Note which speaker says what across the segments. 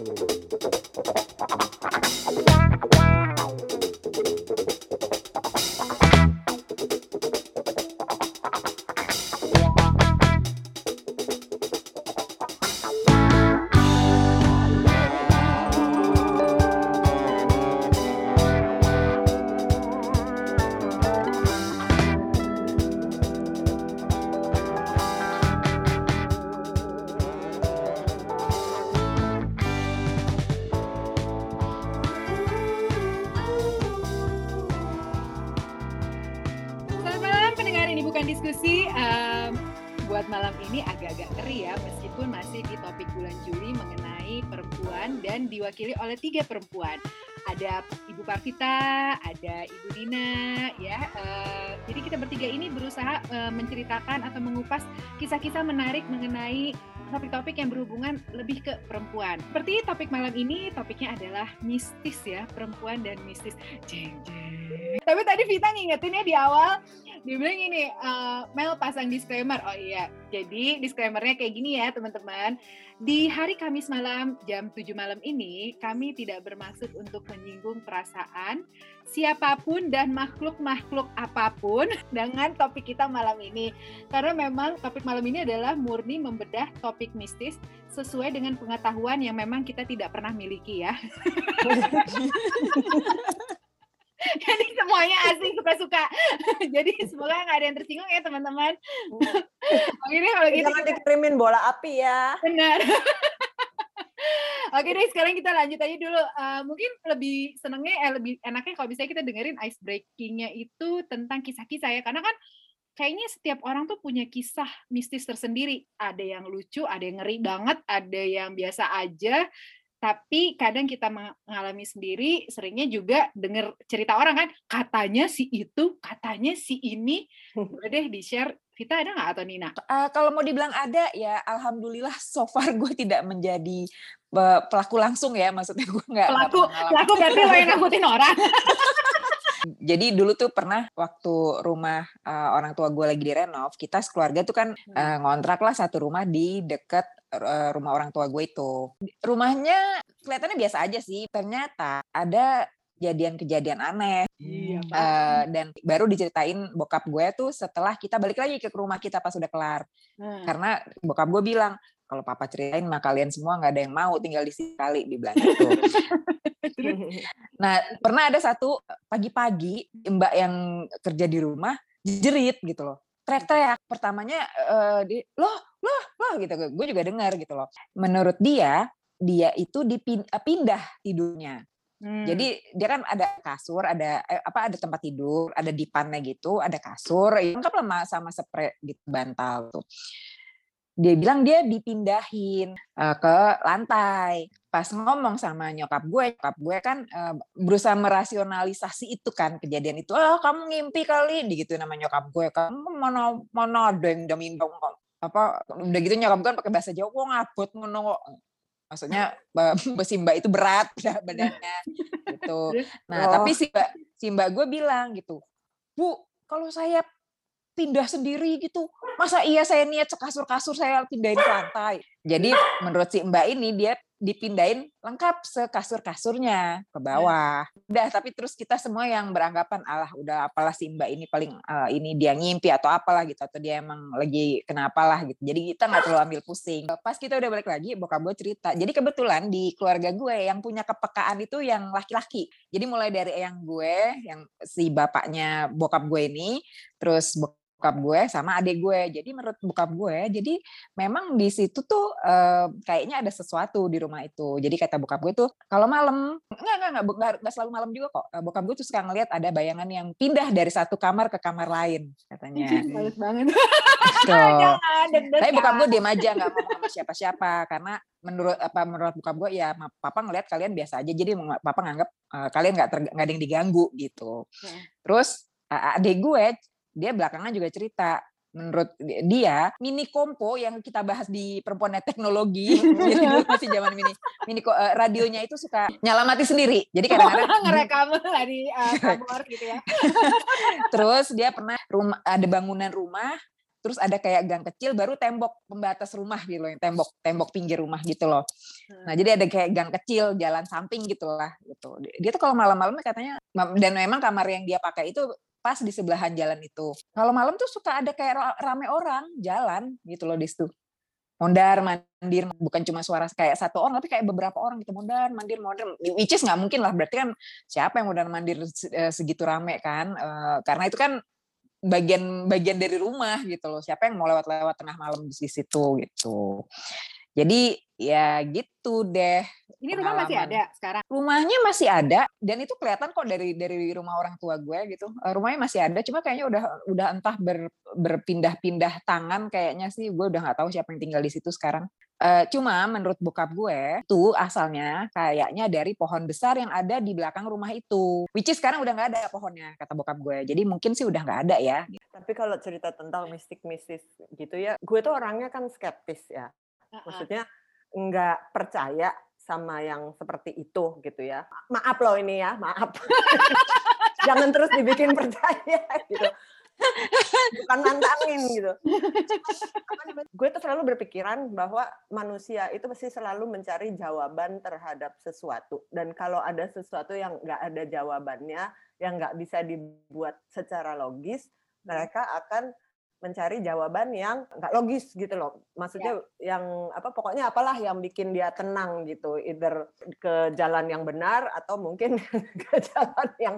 Speaker 1: Selamat berusaha eh, menceritakan atau mengupas kisah-kisah menarik mengenai topik-topik yang berhubungan lebih ke perempuan. Seperti topik malam ini, topiknya adalah mistis ya, perempuan dan mistis. Jeng jeng. Tapi tadi Vita ngingetinnya di awal, dia bilang gini, eh, Mel pasang disclaimer. Oh iya, jadi disclaimernya kayak gini ya teman-teman. Di hari Kamis malam jam 7 malam ini, kami tidak bermaksud untuk menyinggung perasaan siapa pun dan makhluk-makhluk apa pun dengan topik kita malam ini. Karena memang topik malam ini adalah murni membedah topik mistis sesuai dengan pengetahuan yang memang kita tidak pernah miliki ya. Jadi semuanya asing suka-suka. Jadi semoga nggak ada yang tersinggung ya teman-teman. Oke deh kalau gitu.
Speaker 2: Jangan dikirimin bola api ya.
Speaker 1: Benar. Oke deh, sekarang kita lanjut aja dulu. Eh, mungkin lebih senengnya, eh, lebih enaknya kalau bisa kita dengerin ice breakingnya itu tentang kisah-kisah ya. Karena kan kayaknya setiap orang tuh punya kisah mistis tersendiri. Ada yang lucu, ada yang ngeri banget, ada yang biasa aja. Tapi kadang kita mengalami sendiri, seringnya juga denger cerita orang kan, katanya si itu, katanya si ini. Boleh deh di-share. Vita ada nggak atau Nina?
Speaker 2: Eh, kalau mau dibilang ada ya alhamdulillah so far gue tidak menjadi pelaku langsung ya maksudnya gue nggak
Speaker 1: Pelaku, pelaku berarti lo yang nakutin orang.
Speaker 2: Jadi dulu tuh pernah waktu rumah eh, orang tua gue lagi direnov, kita sekeluarga tuh kan eh, ngontrak lah satu rumah di deket eh, rumah orang tua gue itu. Rumahnya kelihatannya biasa aja sih, ternyata ada kejadian-kejadian aneh.
Speaker 1: Iya,
Speaker 2: Eh, dan baru diceritain bokap gue tuh setelah kita balik lagi ke rumah kita pas udah kelar.
Speaker 1: Nah,
Speaker 2: Karena bokap gue bilang, kalau papa ceritain mah kalian semua nggak ada yang mau tinggal di sini kali di bilang gitu. Nah, pernah ada satu pagi-pagi mbak yang kerja di rumah jerit gitu loh. Teriak-teriak. Pertamanya eh, di loh, loh, loh gitu. Gue juga dengar gitu loh. Menurut dia, dia itu dipindah tidurnya.
Speaker 1: hmm.
Speaker 2: Jadi dia kan ada kasur, ada eh, apa ada tempat tidur, ada dipannya gitu, ada kasur, ya lengkap lah sama spray gitu bantal tuh. Dia bilang dia dipindahin eh, ke lantai. Pas ngomong sama nyokap gue, nyokap gue kan eh, berusaha merasionalisasi itu kan kejadian itu. Oh kamu ngimpi kali, gitu nama nyokap gue. Kamu mana mana ada yang jamin dong apa udah gitu nyokap gue kan pakai bahasa Jawa, "Wah, ngabot ngono kok." Maksudnya ba- si Mbak itu berat badannya gitu. Nah,
Speaker 1: Oh.
Speaker 2: tapi si Mbak si Mbak gue bilang gitu, "Bu, kalau saya pindah sendiri gitu, masa iya saya niat sekasur-kasur saya pindahin ke lantai." Jadi menurut si Mbak ini dia dipindahin lengkap sekasur-kasurnya ke bawah. Udah, tapi terus kita semua yang beranggapan alah udah apalah si Mbak ini paling eh, ini dia ngimpi atau apalah gitu atau dia emang lagi kenapa lah gitu. Jadi kita nggak terlalu ambil pusing. Pas kita udah balik lagi, bokap gue cerita. Jadi kebetulan di keluarga gue yang punya kepekaan itu yang laki-laki. Jadi mulai dari yang gue, yang si bapaknya bokap gue ini, terus bokap gue sama adik gue. Jadi menurut bokap gue, jadi memang di situ tuh eh, kayaknya ada sesuatu di rumah itu. Jadi kata bokap gue tuh kalau malam enggak enggak enggak, enggak, enggak selalu malam juga kok. Eh, Bokap gue tuh suka ngelihat ada bayangan yang pindah dari satu kamar ke kamar lain katanya.
Speaker 1: Males banget. Jangan.
Speaker 2: Tapi bokap gue diem aja nggak ngomong sama siapa-siapa karena menurut apa menurut bokap gue ya papa ngelihat kalian biasa aja jadi papa nganggap eh, kalian nggak nggak ada yang diganggu gitu.
Speaker 1: Hmm.
Speaker 2: Terus adik gue dia belakangan juga cerita menurut di- dia mini kompo yang kita bahas di perempuan teknologi jadi dulu masih zaman mini mini eh, radionya itu suka nyala mati sendiri jadi kadang-kadang
Speaker 1: ngerekam dari uh, kamar gitu ya.
Speaker 2: Terus dia pernah rumah ada bangunan rumah terus ada kayak gang kecil baru tembok pembatas rumah gitu loh, tembok tembok pinggir rumah gitu loh. Nah, jadi ada kayak gang kecil, jalan samping gitu lah gitu. Dia tuh kalau malam-malam katanya dan memang kamar yang dia pakai itu pas di sebelahan jalan itu. Kalau malam tuh suka ada kayak rame orang jalan gitu loh di situ. Mondar mandir bukan cuma suara kayak satu orang tapi kayak beberapa orang gitu mondar mandir mondar which is nggak mungkin lah berarti kan siapa yang mondar mandir eh, segitu rame kan uh, karena itu kan bagian bagian dari rumah gitu loh. Siapa yang mau lewat-lewat tengah malam di situ gitu. Jadi ya gitu deh.
Speaker 1: Ini rumah masih ada sekarang?
Speaker 2: Rumahnya masih ada dan itu kelihatan kok dari dari rumah orang tua gue gitu. Eh, rumahnya masih ada, cuma kayaknya udah udah entah ber, berpindah-pindah tangan kayaknya sih. Gue udah nggak tahu siapa yang tinggal di situ sekarang. Uh, cuma menurut bokap gue tuh asalnya kayaknya dari pohon besar yang ada di belakang rumah itu. Which is sekarang udah nggak ada pohonnya kata bokap gue. Jadi mungkin sih udah nggak ada ya.
Speaker 3: Tapi kalau cerita tentang mistik-mistis gitu ya, gue tuh orangnya kan skeptis ya. Maksudnya nggak percaya sama yang seperti itu gitu ya. Maaf loh ini ya, maaf. Jangan terus dibikin percaya gitu. Bukan nantangin gitu. Gue tuh selalu berpikiran bahwa manusia itu pasti selalu mencari jawaban terhadap sesuatu. Dan kalau ada sesuatu yang nggak ada jawabannya, yang nggak bisa dibuat secara logis, mereka akan mencari jawaban yang nggak logis gitu loh. Maksudnya ya. yang apa pokoknya apalah yang bikin dia tenang gitu. Either ke jalan yang benar atau mungkin ke jalan yang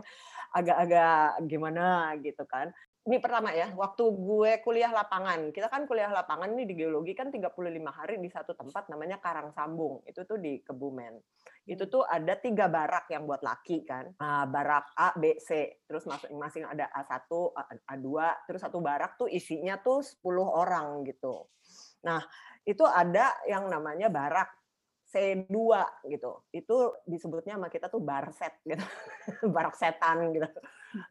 Speaker 3: agak-agak gimana gitu kan ini pertama ya, waktu gue kuliah lapangan. Kita kan kuliah lapangan ini di geologi kan 35 hari di satu tempat namanya Karang Sambung. Itu tuh di Kebumen. Itu tuh ada tiga barak yang buat laki kan. Barak A, B, C. Terus masing-masing ada A1, A2. Terus satu barak tuh isinya tuh 10 orang gitu. Nah, itu ada yang namanya barak C2 gitu. Itu disebutnya sama kita tuh barset gitu. barak setan gitu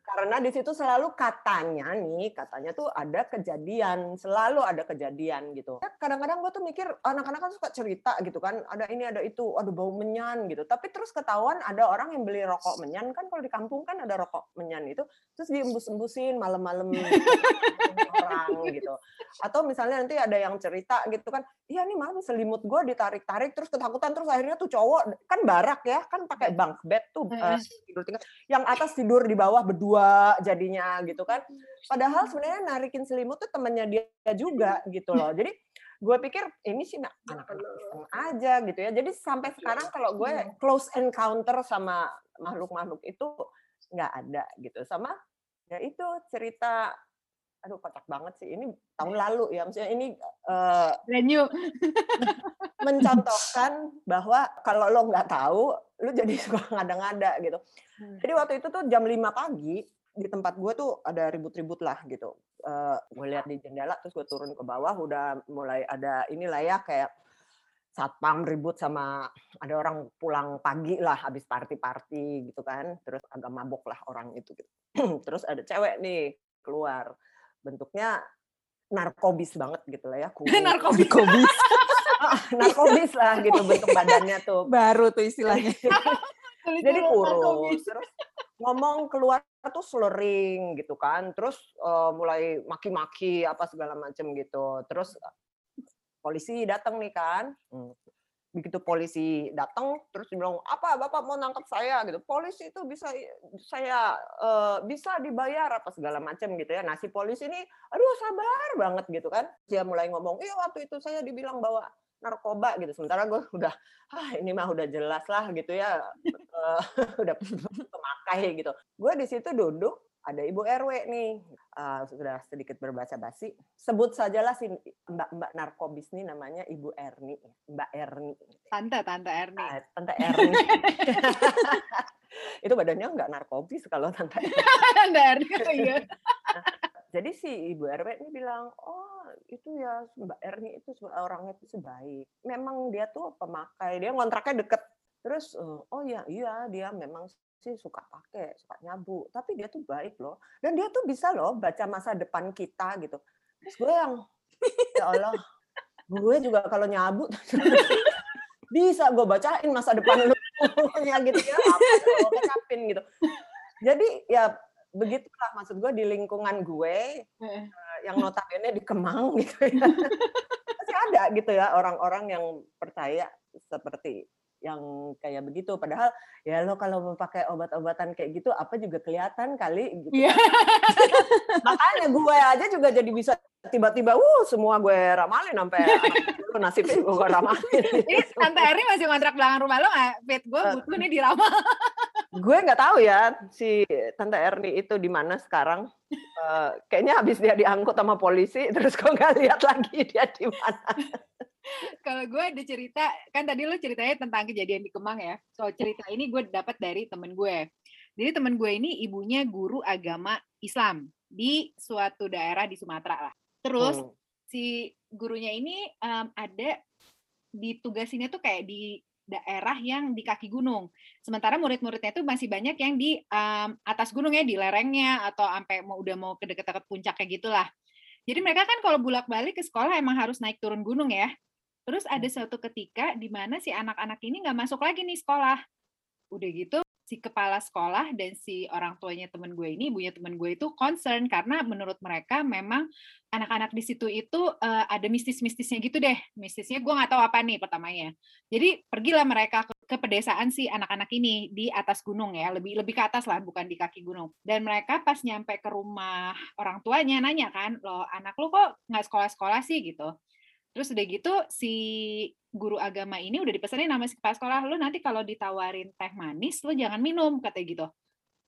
Speaker 3: karena di situ selalu katanya nih, katanya tuh ada kejadian, selalu ada kejadian gitu. Kadang-kadang gue tuh mikir anak-anak kan suka cerita gitu kan, ada ini ada itu, aduh bau menyan gitu. Tapi terus ketahuan ada orang yang beli rokok menyan kan kalau di kampung kan ada rokok menyan itu, terus diembus-embusin malam-malam orang gitu. Atau misalnya nanti ada yang cerita gitu kan, iya nih malam selimut gue ditarik-tarik terus ketakutan terus akhirnya tuh cowok kan barak ya, kan pakai bunk bed tuh uh, tidur tinggal. Yang atas tidur di bawah berdua jadinya gitu kan. Padahal sebenarnya narikin selimut tuh temennya dia juga gitu loh. Jadi gue pikir ini sih anak-anak aja gitu ya. Jadi sampai sekarang kalau gue close encounter sama makhluk-makhluk itu nggak ada gitu. Sama ya itu cerita aduh kocak banget sih ini tahun lalu ya maksudnya ini uh, mencontohkan bahwa kalau lo nggak tahu lo jadi suka ngada-ngada gitu Hmm. Jadi waktu itu tuh jam 5 pagi di tempat gue tuh ada ribut-ribut lah gitu. Uh, gue lihat di jendela terus gue turun ke bawah udah mulai ada inilah ya kayak satpam ribut sama ada orang pulang pagi lah habis party-party gitu kan. Terus agak mabok lah orang itu gitu. terus ada cewek nih keluar bentuknya narkobis banget gitu lah ya.
Speaker 2: narkobis. narkobis.
Speaker 3: lah gitu bentuk badannya tuh.
Speaker 2: Baru tuh istilahnya.
Speaker 3: jadi kurus terus ngomong keluar tuh slurring gitu kan terus uh, mulai maki-maki apa segala macem gitu terus polisi datang nih kan hmm. begitu polisi datang terus bilang apa bapak mau nangkap saya gitu polisi itu bisa saya uh, bisa dibayar apa segala macam gitu ya nasi polisi ini aduh sabar banget gitu kan dia mulai ngomong iya waktu itu saya dibilang bahwa narkoba gitu. Sementara gue udah, ah ini mah udah jelas lah gitu ya, uh, udah pemakai gitu. Gue di situ duduk, ada ibu RW nih, uh, sudah sedikit berbahasa basi. Sebut sajalah si mbak-mbak narkobis nih namanya Ibu Erni, Mbak Erni.
Speaker 1: Tante, Tante Erni. Uh,
Speaker 3: Tante Erni. itu badannya nggak narkobis kalau Tante Erni.
Speaker 1: Tante Erni, iya.
Speaker 3: Jadi si ibu RW ini bilang, oh itu ya Mbak Erni itu orangnya itu sebaik. Memang dia tuh pemakai, dia kontraknya deket. Terus, eh, oh ya iya dia memang sih suka pakai, suka nyabu. Tapi dia tuh baik loh. Dan dia tuh bisa loh baca masa depan kita gitu. Terus gue yang, ya Allah, gue juga kalau nyabu bisa gue bacain masa depan lu ya gitu ya apa gue gitu jadi ya begitulah maksud gue di lingkungan gue uh, yang notabene di Kemang gitu ya. Masih ada gitu ya orang-orang yang percaya seperti yang kayak begitu. Padahal ya lo kalau mau pakai obat-obatan kayak gitu apa juga kelihatan kali gitu. Yeah. Makanya gue aja juga jadi bisa tiba-tiba uh semua gue ramalin sampai nasibnya gue ramalin.
Speaker 1: Ini Tante Erni masih kontrak belakang rumah lo nggak? Fit gue eh. butuh nih diramal.
Speaker 3: gue nggak tahu ya si Tante Erni itu di mana sekarang. Uh, kayaknya habis dia diangkut sama polisi terus kok nggak lihat lagi dia di mana.
Speaker 1: Kalau gue ada cerita, kan tadi lo ceritanya tentang kejadian di Kemang ya. So cerita ini gue dapat dari temen gue. Jadi temen gue ini ibunya guru agama Islam di suatu daerah di Sumatera lah. Terus hmm. si gurunya ini um, ada ditugasinnya tuh kayak di daerah yang di kaki gunung. Sementara murid-muridnya tuh masih banyak yang di um, atas gunung ya, di lerengnya atau sampai mau udah mau ke dekat-dekat puncak kayak gitulah. Jadi mereka kan kalau bolak-balik ke sekolah emang harus naik turun gunung ya. Terus ada hmm. suatu ketika di mana si anak-anak ini nggak masuk lagi nih sekolah. Udah gitu si kepala sekolah dan si orang tuanya temen gue ini, ibunya temen gue itu concern karena menurut mereka memang anak-anak di situ itu uh, ada mistis-mistisnya gitu deh. Mistisnya gue nggak tahu apa nih pertamanya. Jadi pergilah mereka ke, ke pedesaan si anak-anak ini di atas gunung ya, lebih lebih ke atas lah, bukan di kaki gunung. Dan mereka pas nyampe ke rumah orang tuanya nanya kan, lo anak lo kok nggak sekolah-sekolah sih gitu. Terus udah gitu si guru agama ini udah dipesanin nama si kepala sekolah, lu nanti kalau ditawarin teh manis lu jangan minum kata gitu.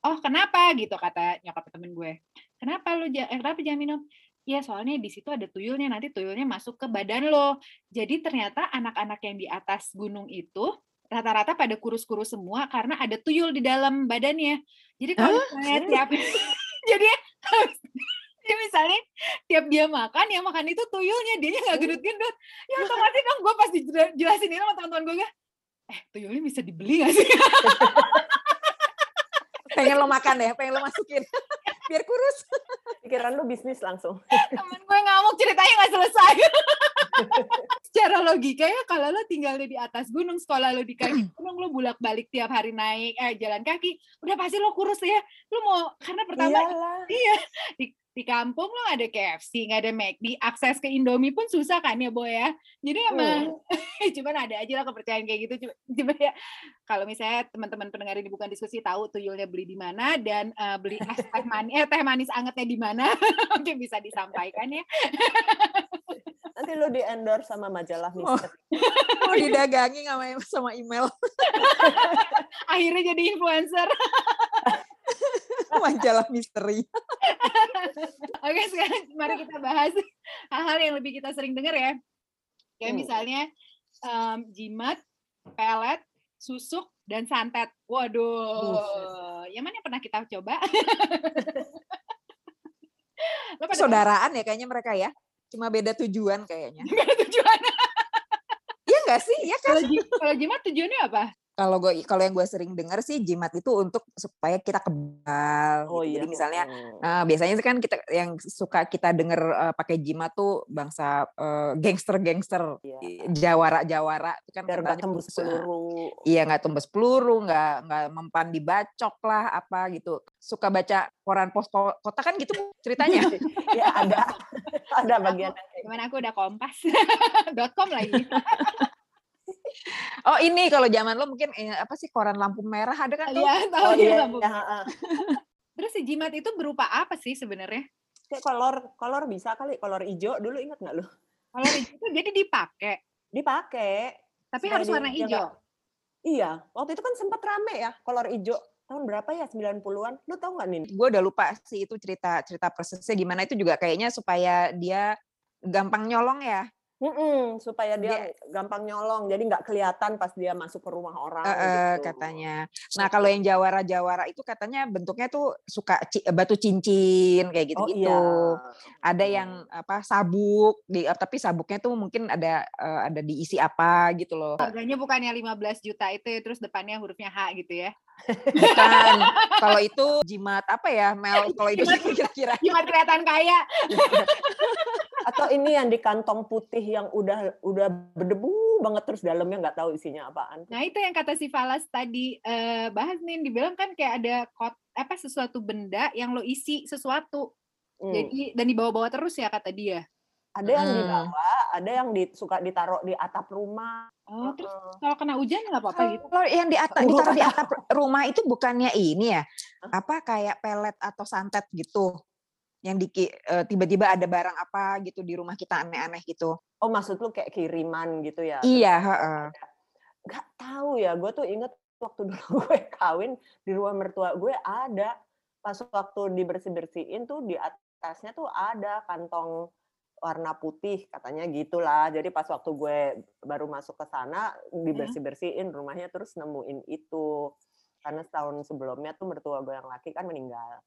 Speaker 1: Oh kenapa gitu kata nyokap temen gue. Kenapa lu eh, kenapa jangan minum? Ya soalnya di situ ada tuyulnya nanti tuyulnya masuk ke badan lo. Jadi ternyata anak-anak yang di atas gunung itu rata-rata pada kurus-kurus semua karena ada tuyul di dalam badannya. Jadi kalau misalnya tiap jadi jadi misalnya tiap dia makan, yang makan itu tuyulnya, dia nggak gendut-gendut. Ya otomatis dong gue pas dijelasin ini sama teman-teman gue, eh tuyulnya bisa dibeli gak sih?
Speaker 2: pengen lo makan ya, pengen lo masukin. Biar kurus.
Speaker 3: Pikiran lo bisnis langsung.
Speaker 1: Temen gue ngamuk ceritanya gak selesai. Secara logika ya kalau lo tinggalnya di atas gunung, sekolah lo di kaki gunung, lo bulak balik tiap hari naik, eh jalan kaki, udah pasti lo kurus ya. Lo mau, karena pertama, Iyalah. iya, di, di kampung lo nggak ada KFC, nggak ada McD, akses ke Indomie pun susah kan ya Boy ya. Jadi emang hmm. cuman ada aja lah kepercayaan kayak gitu. Cuma, cuma ya kalau misalnya teman-teman pendengar ini bukan diskusi tahu tuyulnya beli di mana dan uh, beli es teh manis, eh, teh manis angetnya di mana, mungkin bisa disampaikan ya.
Speaker 3: Nanti lo di endorse sama majalah Mister.
Speaker 2: Oh, oh didagangi sama sama email.
Speaker 1: Akhirnya jadi influencer.
Speaker 2: majalah misteri.
Speaker 1: Oke, sekarang mari kita bahas hal-hal yang lebih kita sering dengar ya. Kayak hmm. misalnya um, jimat, pelet, susuk, dan santet. Waduh, uh. yang mana yang pernah kita coba?
Speaker 2: Saudaraan ya kayaknya mereka ya. Cuma beda tujuan kayaknya.
Speaker 1: Beda tujuan.
Speaker 2: Iya nggak sih? Ya
Speaker 1: kan? Kalau jimat tujuannya apa?
Speaker 2: Kalau gue kalau yang gue sering dengar sih jimat itu untuk supaya kita kebal. Oh, gitu. iya. Jadi misalnya uh, biasanya kan kita yang suka kita dengar uh, pakai jimat tuh bangsa uh, gangster-gangster, iya. jawara-jawara
Speaker 3: kan biar nggak tembus peluru.
Speaker 2: Iya nggak tembus peluru, nggak nggak mempan dibacok lah apa gitu. Suka baca koran pos kota kan gitu ceritanya.
Speaker 3: ya ada ada bagian.
Speaker 1: Gimana aku udah kompas.com lagi.
Speaker 2: Oh ini kalau zaman lo mungkin eh, apa sih koran lampu merah ada kan tuh?
Speaker 1: Iya tahu oh, iya, lampu. Ya, Terus si jimat itu berupa apa sih sebenarnya?
Speaker 3: Kayak kolor kolor bisa kali kolor hijau dulu ingat nggak lo?
Speaker 1: Kolor hijau itu jadi dipakai.
Speaker 3: Dipakai.
Speaker 1: Tapi harus warna hijau.
Speaker 3: Iya, waktu itu kan sempat rame ya kolor hijau tahun berapa ya 90-an lu tau nggak nih
Speaker 2: gue udah lupa sih itu cerita cerita persisnya gimana itu juga kayaknya supaya dia gampang nyolong ya
Speaker 3: Mm-mm, supaya dia, dia gampang nyolong, jadi nggak kelihatan pas dia masuk ke rumah orang.
Speaker 2: Uh, gitu. Katanya. Nah kalau yang jawara-jawara itu katanya bentuknya tuh suka ci- batu cincin kayak gitu-gitu. Oh, iya. Ada yang apa sabuk, di, tapi sabuknya tuh mungkin ada uh, ada diisi apa gitu loh.
Speaker 1: Harganya bukannya 15 juta itu, ya, terus depannya hurufnya H gitu ya?
Speaker 2: Bukan. kalau itu jimat apa ya Mel? Kalau itu kira-kira.
Speaker 1: Jimat kelihatan kaya.
Speaker 3: Atau ini yang di kantong putih yang udah udah berdebu banget terus dalamnya nggak tahu isinya apaan.
Speaker 1: Nah itu yang kata si Falas tadi uh, bahas nih dibilang kan kayak ada kot apa sesuatu benda yang lo isi sesuatu. Hmm. Jadi dan dibawa-bawa terus ya kata dia.
Speaker 3: Ada yang hmm. dibawa, ada yang di, suka ditaruh di atap rumah.
Speaker 1: Oh, terus kalau kena hujan nggak apa-apa gitu?
Speaker 2: Kalau yang di atap, ditaruh di atap rumah itu bukannya ini ya? Apa kayak pelet atau santet gitu? Yang di eh, tiba-tiba ada barang apa gitu di rumah kita aneh-aneh gitu.
Speaker 3: Oh, maksud lu kayak kiriman gitu ya?
Speaker 2: Iya, heeh.
Speaker 3: Gak tahu ya, gue tuh inget waktu dulu gue kawin di rumah mertua gue ada pas waktu dibersih-bersihin tuh di atasnya tuh ada kantong warna putih katanya gitulah. Jadi pas waktu gue baru masuk ke sana dibersih-bersihin rumahnya terus nemuin itu. Karena setahun sebelumnya tuh mertua gue yang laki kan meninggal.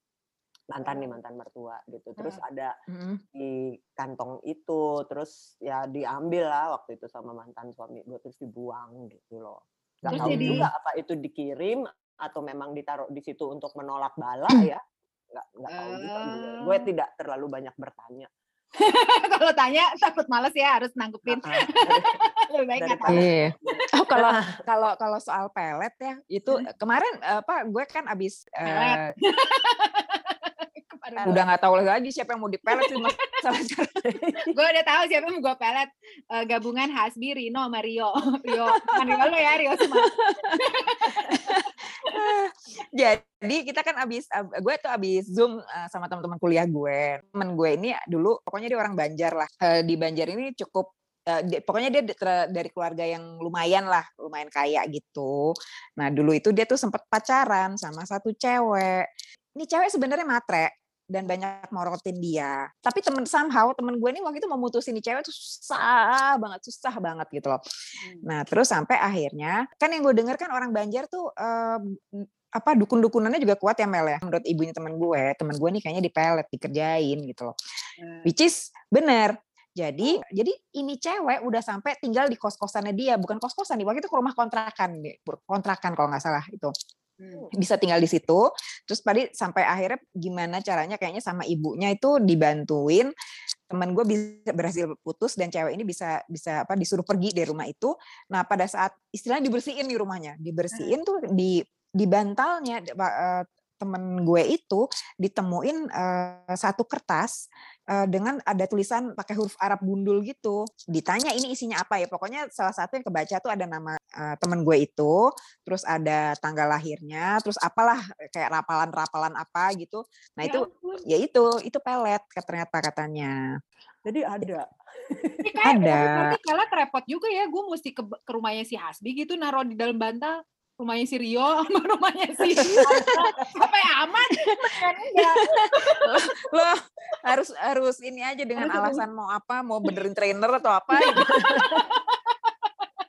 Speaker 3: Mantan nih oh. mantan mertua gitu. Terus ada di kantong itu terus ya diambil lah waktu itu sama mantan suami gue terus dibuang gitu loh. Gak tahu jadi... juga apa itu dikirim atau memang ditaruh di situ untuk menolak bala ya. Gak, gak tahu uh... juga gue. Gue tidak terlalu banyak bertanya.
Speaker 1: kalau tanya takut males ya harus nanggepin. Lebih baik
Speaker 2: nggak iya. Oh kalau kalau kalau soal pelet ya itu kemarin apa gue kan abis uh, udah nggak tahu lagi siapa yang mau dipelet sih masalah
Speaker 1: gue udah tahu siapa yang mau gue pelet. Uh, gabungan Hasbi Rino sama Rio. Rio. Rio lo ya Rio semua.
Speaker 2: Jadi kita kan abis gue tuh abis zoom uh, sama teman-teman kuliah gue. Temen gue ini dulu pokoknya dia orang Banjar lah. Uh, di Banjar ini cukup Uh, pokoknya dia dari keluarga yang lumayan lah, lumayan kaya gitu. Nah dulu itu dia tuh sempat pacaran sama satu cewek. Ini cewek sebenarnya matre, dan banyak morotin dia. Tapi temen somehow temen gue ini waktu itu memutusin nih cewek tuh susah banget, susah banget gitu loh. Hmm. Nah terus sampai akhirnya kan yang gue denger kan orang Banjar tuh um, apa dukun-dukunannya juga kuat ya Mel ya. Menurut ibunya temen gue, temen gue nih kayaknya dipelet, dikerjain gitu loh. Hmm. Which is bener. Jadi, jadi ini cewek udah sampai tinggal di kos-kosannya dia, bukan kos-kosan nih. Waktu itu ke rumah kontrakan, kontrakan kalau nggak salah itu. Hmm. bisa tinggal di situ. Terus tadi sampai akhirnya gimana caranya kayaknya sama ibunya itu dibantuin teman gue bisa berhasil putus dan cewek ini bisa bisa apa disuruh pergi dari rumah itu. Nah pada saat istilahnya dibersihin di rumahnya, dibersihin tuh di di bantalnya eh, temen gue itu ditemuin uh, satu kertas dengan ada tulisan pakai huruf Arab gundul gitu. Ditanya ini isinya apa ya? Pokoknya salah satu yang kebaca tuh ada nama uh, temen gue itu, terus ada tanggal lahirnya, terus apalah kayak rapalan-rapalan apa gitu. Nah ya itu ya itu itu pelet ternyata katanya.
Speaker 3: Jadi ada.
Speaker 1: ada. Berarti pelet repot juga ya. Gue mesti ke, ke rumahnya si Hasbi gitu naruh di dalam bantal rumahnya si Rio sama rumahnya si apa ya aman.
Speaker 2: Lo harus harus ini aja dengan harus alasan mau apa mau benerin trainer atau apa gitu.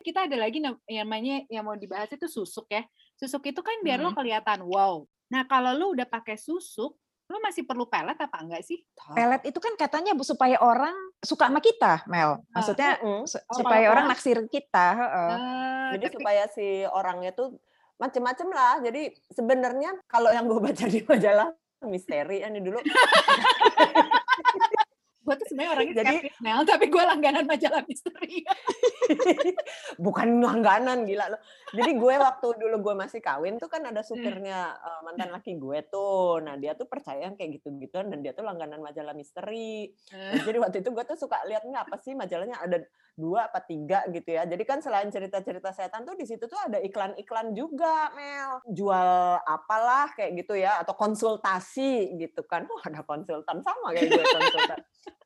Speaker 1: kita ada lagi namanya yang mau dibahas itu susuk ya. Susuk itu kan biar hmm. lo kelihatan wow. Nah kalau lo udah pakai susuk lo masih perlu pelet apa enggak sih?
Speaker 2: Pelet itu kan katanya supaya orang suka sama kita, Mel. Maksudnya uh, uh, supaya orang naksir kita. Uh,
Speaker 3: Jadi tapi... supaya si orangnya tuh macem-macem lah. Jadi sebenarnya kalau yang gue baca di majalah misteri ini dulu
Speaker 1: gue tuh sebenarnya orangnya jadi Nel, tapi gue langganan majalah misteri.
Speaker 3: Bukan langganan gila lo. Jadi gue waktu dulu gue masih kawin tuh kan ada supirnya uh, mantan laki gue tuh. Nah dia tuh percaya kayak gitu-gituan dan dia tuh langganan majalah misteri. Nah, jadi waktu itu gue tuh suka lihat nggak apa sih majalahnya ada dua apa tiga gitu ya. Jadi kan selain cerita-cerita setan tuh di situ tuh ada iklan-iklan juga, Mel. Jual apalah kayak gitu ya atau konsultasi gitu kan. Wah, ada konsultan sama kayak gue konsultan.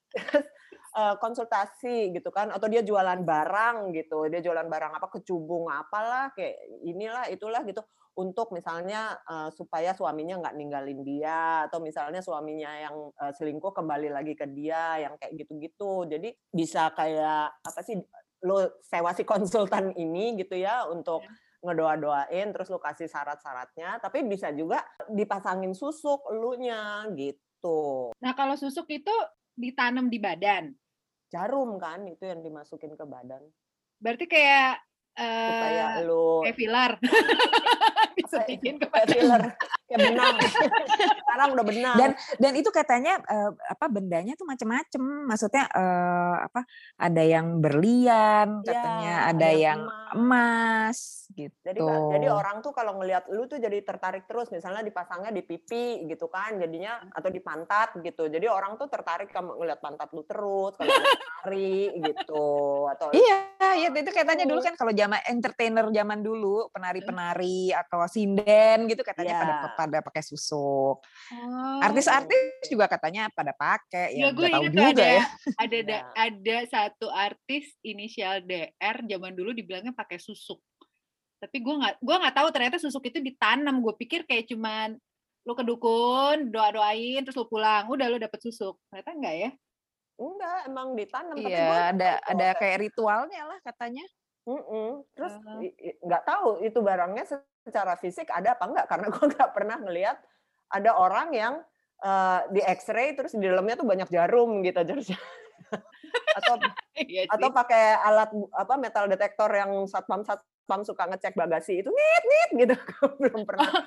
Speaker 3: Eh, konsultasi gitu kan atau dia jualan barang gitu dia jualan barang apa kecubung apalah kayak inilah itulah gitu untuk misalnya uh, supaya suaminya nggak ninggalin dia atau misalnya suaminya yang uh, selingkuh kembali lagi ke dia yang kayak gitu-gitu jadi bisa kayak apa sih lo sewa si konsultan ini gitu ya untuk iya. ngedoa-doain terus lo kasih syarat-syaratnya tapi bisa juga dipasangin susuk elunya gitu.
Speaker 1: Nah, kalau susuk itu ditanam di badan.
Speaker 3: Jarum kan itu yang dimasukin ke badan.
Speaker 1: Berarti kayak uh, kayak lu kayak filar. bikin
Speaker 3: kayak filler kayak benang. Sekarang udah benang.
Speaker 2: Dan dan itu katanya uh, apa bendanya tuh macam-macam maksudnya uh, apa ada yang berlian katanya ya, ada, ada yang emas. emas gitu.
Speaker 3: jadi jadi orang tuh kalau ngelihat lu tuh jadi tertarik terus. Misalnya dipasangnya di pipi gitu kan jadinya atau di pantat gitu. Jadi orang tuh tertarik kamu ngelihat pantat lu terus kalau lari gitu atau
Speaker 2: iya iya. Itu katanya dulu kan kalau zaman entertainer zaman dulu penari-penari atau sinden gitu katanya yeah. pada iya. pada pakai susuk oh. artis-artis juga katanya pada pakai ya, ya gue tahu juga
Speaker 1: ada,
Speaker 2: ya
Speaker 1: ada da, iya. ada satu artis inisial DR zaman dulu dibilangnya pakai susuk tapi gue nggak gue nggak tahu ternyata susuk itu ditanam gue pikir kayak cuman lu ke dukun doa doain terus lu pulang udah lu dapet susuk ternyata enggak ya
Speaker 3: enggak emang ditanam
Speaker 2: iya, ada ada kayak ritualnya lah katanya
Speaker 3: mm -mm. terus nggak uh. tahu itu barangnya secara fisik ada apa enggak karena gue nggak pernah ngelihat ada orang yang uh, di X-ray terus di dalamnya tuh banyak jarum gitu jadi atau iya atau pakai alat apa metal detektor yang satpam sat satpam suka ngecek bagasi itu nit nit gitu belum pernah oh,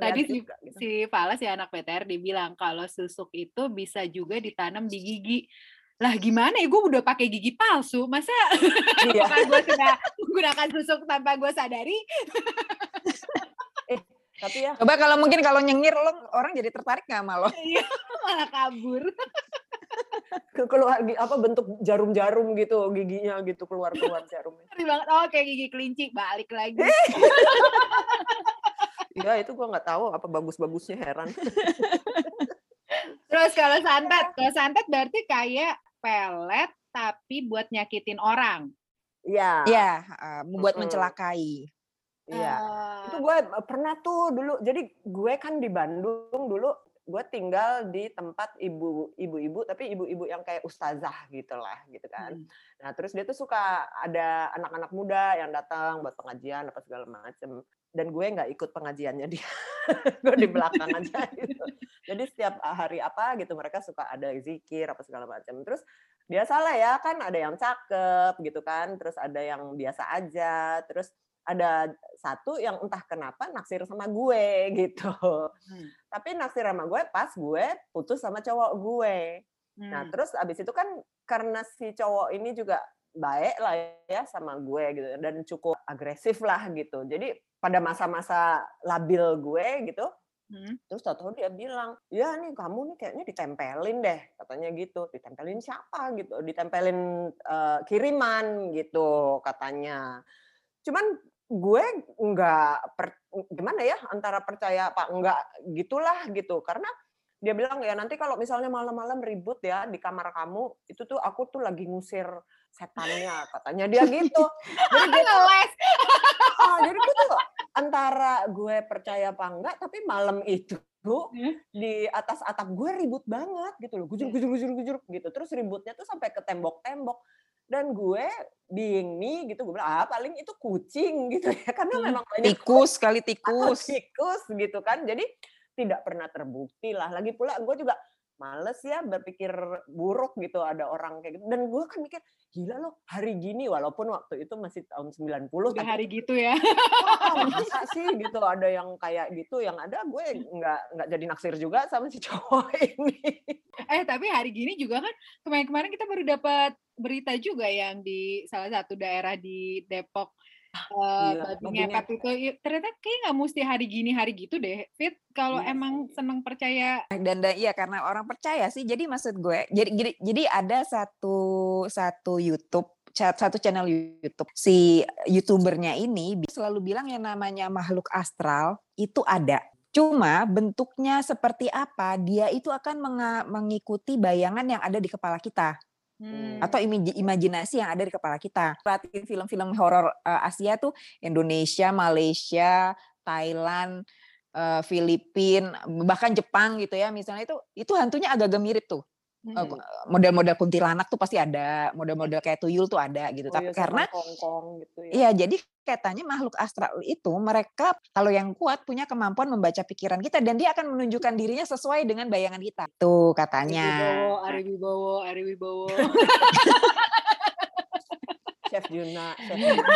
Speaker 1: tadi si, juga, gitu. si Fala si anak PTR dibilang kalau susuk itu bisa juga ditanam di gigi lah gimana ya gue udah pakai gigi palsu masa iya. gue sudah menggunakan susuk tanpa gue sadari
Speaker 2: eh, tapi ya coba kalau mungkin kalau nyengir lo orang jadi tertarik nggak malah
Speaker 1: iya, malah kabur
Speaker 3: keluar apa bentuk jarum-jarum gitu giginya gitu keluar keluar jarumnya.
Speaker 1: Ngeri banget. Oh kayak gigi kelinci balik lagi.
Speaker 3: Iya itu gua nggak tahu apa bagus-bagusnya heran.
Speaker 1: Terus kalau santet, kalau santet berarti kayak pelet tapi buat nyakitin orang.
Speaker 2: Iya. Iya, uh, buat mencelakai.
Speaker 3: Iya. Uh, itu gue pernah tuh dulu. Jadi gue kan di Bandung dulu gue tinggal di tempat ibu ibu-ibu tapi ibu-ibu yang kayak ustazah gitu lah gitu kan hmm. nah terus dia tuh suka ada anak-anak muda yang datang buat pengajian apa segala macem dan gue nggak ikut pengajiannya dia gue di belakang aja gitu jadi setiap hari apa gitu mereka suka ada zikir apa segala macam terus biasa lah ya kan ada yang cakep gitu kan terus ada yang biasa aja terus ada satu yang entah kenapa naksir sama gue gitu. Hmm. Tapi naksir sama gue pas gue putus sama cowok gue. Nah, hmm. Nah, terus abis itu kan karena si cowok ini juga baik lah ya sama gue gitu dan cukup agresif lah gitu. Jadi pada masa-masa labil gue gitu, Hmm. Terus tahu dia bilang, ya nih kamu nih kayaknya ditempelin deh, katanya gitu. Ditempelin siapa gitu? Ditempelin uh, kiriman gitu katanya. Cuman gue nggak gimana ya antara percaya apa enggak gitulah gitu karena dia bilang ya nanti kalau misalnya malam-malam ribut ya di kamar kamu itu tuh aku tuh lagi ngusir setannya katanya dia gitu.
Speaker 1: Jadi dia ngeles.
Speaker 3: Oh, jadi gitu antara gue percaya apa enggak tapi malam itu di atas atap gue ribut banget gitu loh. Gujur gujur gujur gujur gitu. Terus ributnya tuh sampai ke tembok-tembok. Dan gue being me gitu gue bilang ah paling itu kucing gitu ya. Karena hmm. memang
Speaker 2: banyak tikus kali tikus.
Speaker 3: Tikus gitu kan. Jadi tidak pernah terbukti lah. Lagi pula gue juga males ya berpikir buruk gitu ada orang kayak gitu. Dan gue kan mikir gila loh hari gini walaupun waktu itu masih tahun 90 Udah
Speaker 1: tapi hari gitu ya.
Speaker 3: Oh, masa sih gitu ada yang kayak gitu yang ada gue nggak nggak jadi naksir juga sama si cowok ini.
Speaker 1: Eh tapi hari gini juga kan kemarin-kemarin kita baru dapat berita juga yang di salah satu daerah di Depok uh, babi ngepet itu ternyata kayak nggak mesti hari gini hari gitu deh. Fit kalau. Iya emang seneng percaya
Speaker 2: dan, dan iya karena orang percaya sih. Jadi maksud gue jadi jadi, jadi ada satu satu YouTube satu channel YouTube si youtubernya ini selalu bilang yang namanya makhluk astral itu ada. Cuma bentuknya seperti apa, dia itu akan mengikuti bayangan yang ada di kepala kita hmm. atau imajinasi yang ada di kepala kita. Perhatiin film-film horor uh, Asia tuh Indonesia, Malaysia, Thailand, uh, Filipina, bahkan Jepang gitu ya. Misalnya itu itu hantunya agak-agak mirip tuh. Hmm. model-model kuntilanak tuh pasti ada, model-model kayak tuyul tuh ada gitu. Oh, Tapi iya, karena gitu ya. Iya, jadi katanya makhluk astral itu mereka kalau yang kuat punya kemampuan membaca pikiran kita dan dia akan menunjukkan dirinya sesuai dengan bayangan kita. Tuh katanya.
Speaker 1: Ari Wibowo, Ari Wibowo,
Speaker 3: Chef Juna, Chef
Speaker 2: Juna.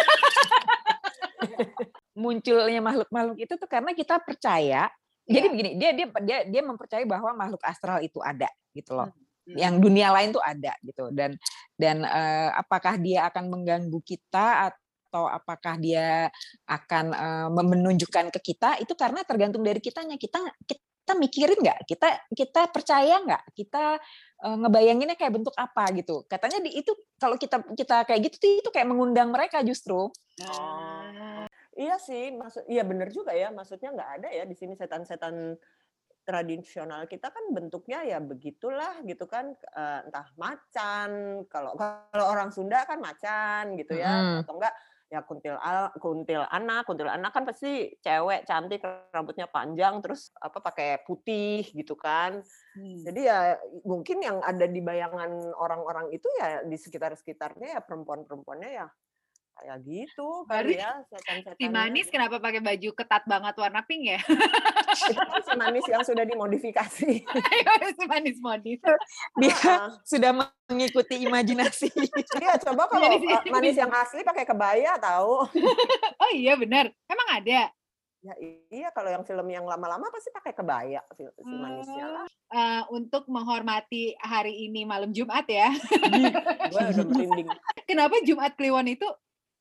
Speaker 2: munculnya makhluk-makhluk itu tuh karena kita percaya. Jadi begini, dia dia dia dia mempercayai bahwa makhluk astral itu ada gitu loh. Hmm. Yang dunia lain tuh ada gitu dan dan uh, apakah dia akan mengganggu kita atau apakah dia akan uh, menunjukkan ke kita itu karena tergantung dari kitanya. Kita kita mikirin nggak? Kita kita percaya nggak? Kita uh, ngebayanginnya kayak bentuk apa gitu? Katanya di itu kalau kita kita kayak gitu itu kayak mengundang mereka justru.
Speaker 3: Oh. Iya sih, maksud iya benar juga ya. Maksudnya nggak ada ya di sini setan-setan tradisional kita kan bentuknya ya begitulah gitu kan entah macan kalau kalau orang Sunda kan macan gitu ya hmm. atau enggak ya kuntil al, kuntil anak kuntil anak kan pasti cewek cantik rambutnya panjang terus apa pakai putih gitu kan hmm. jadi ya mungkin yang ada di bayangan orang-orang itu ya di sekitar sekitarnya ya perempuan perempuannya ya kayak gitu
Speaker 1: baru ya setan si manis kenapa pakai baju ketat banget warna pink ya?
Speaker 3: Itu kan si manis yang sudah dimodifikasi.
Speaker 1: Si manis modif.
Speaker 2: Dia uh, sudah mengikuti imajinasi.
Speaker 3: Iya coba kalau manis yang asli pakai kebaya tahu.
Speaker 1: Oh iya benar. Emang ada?
Speaker 3: Ya iya kalau yang film yang lama-lama pasti pakai kebaya si, si manisnya
Speaker 1: Uh, untuk menghormati hari ini malam Jumat ya.
Speaker 3: Gue udah merinding.
Speaker 1: Kenapa Jumat Kliwon itu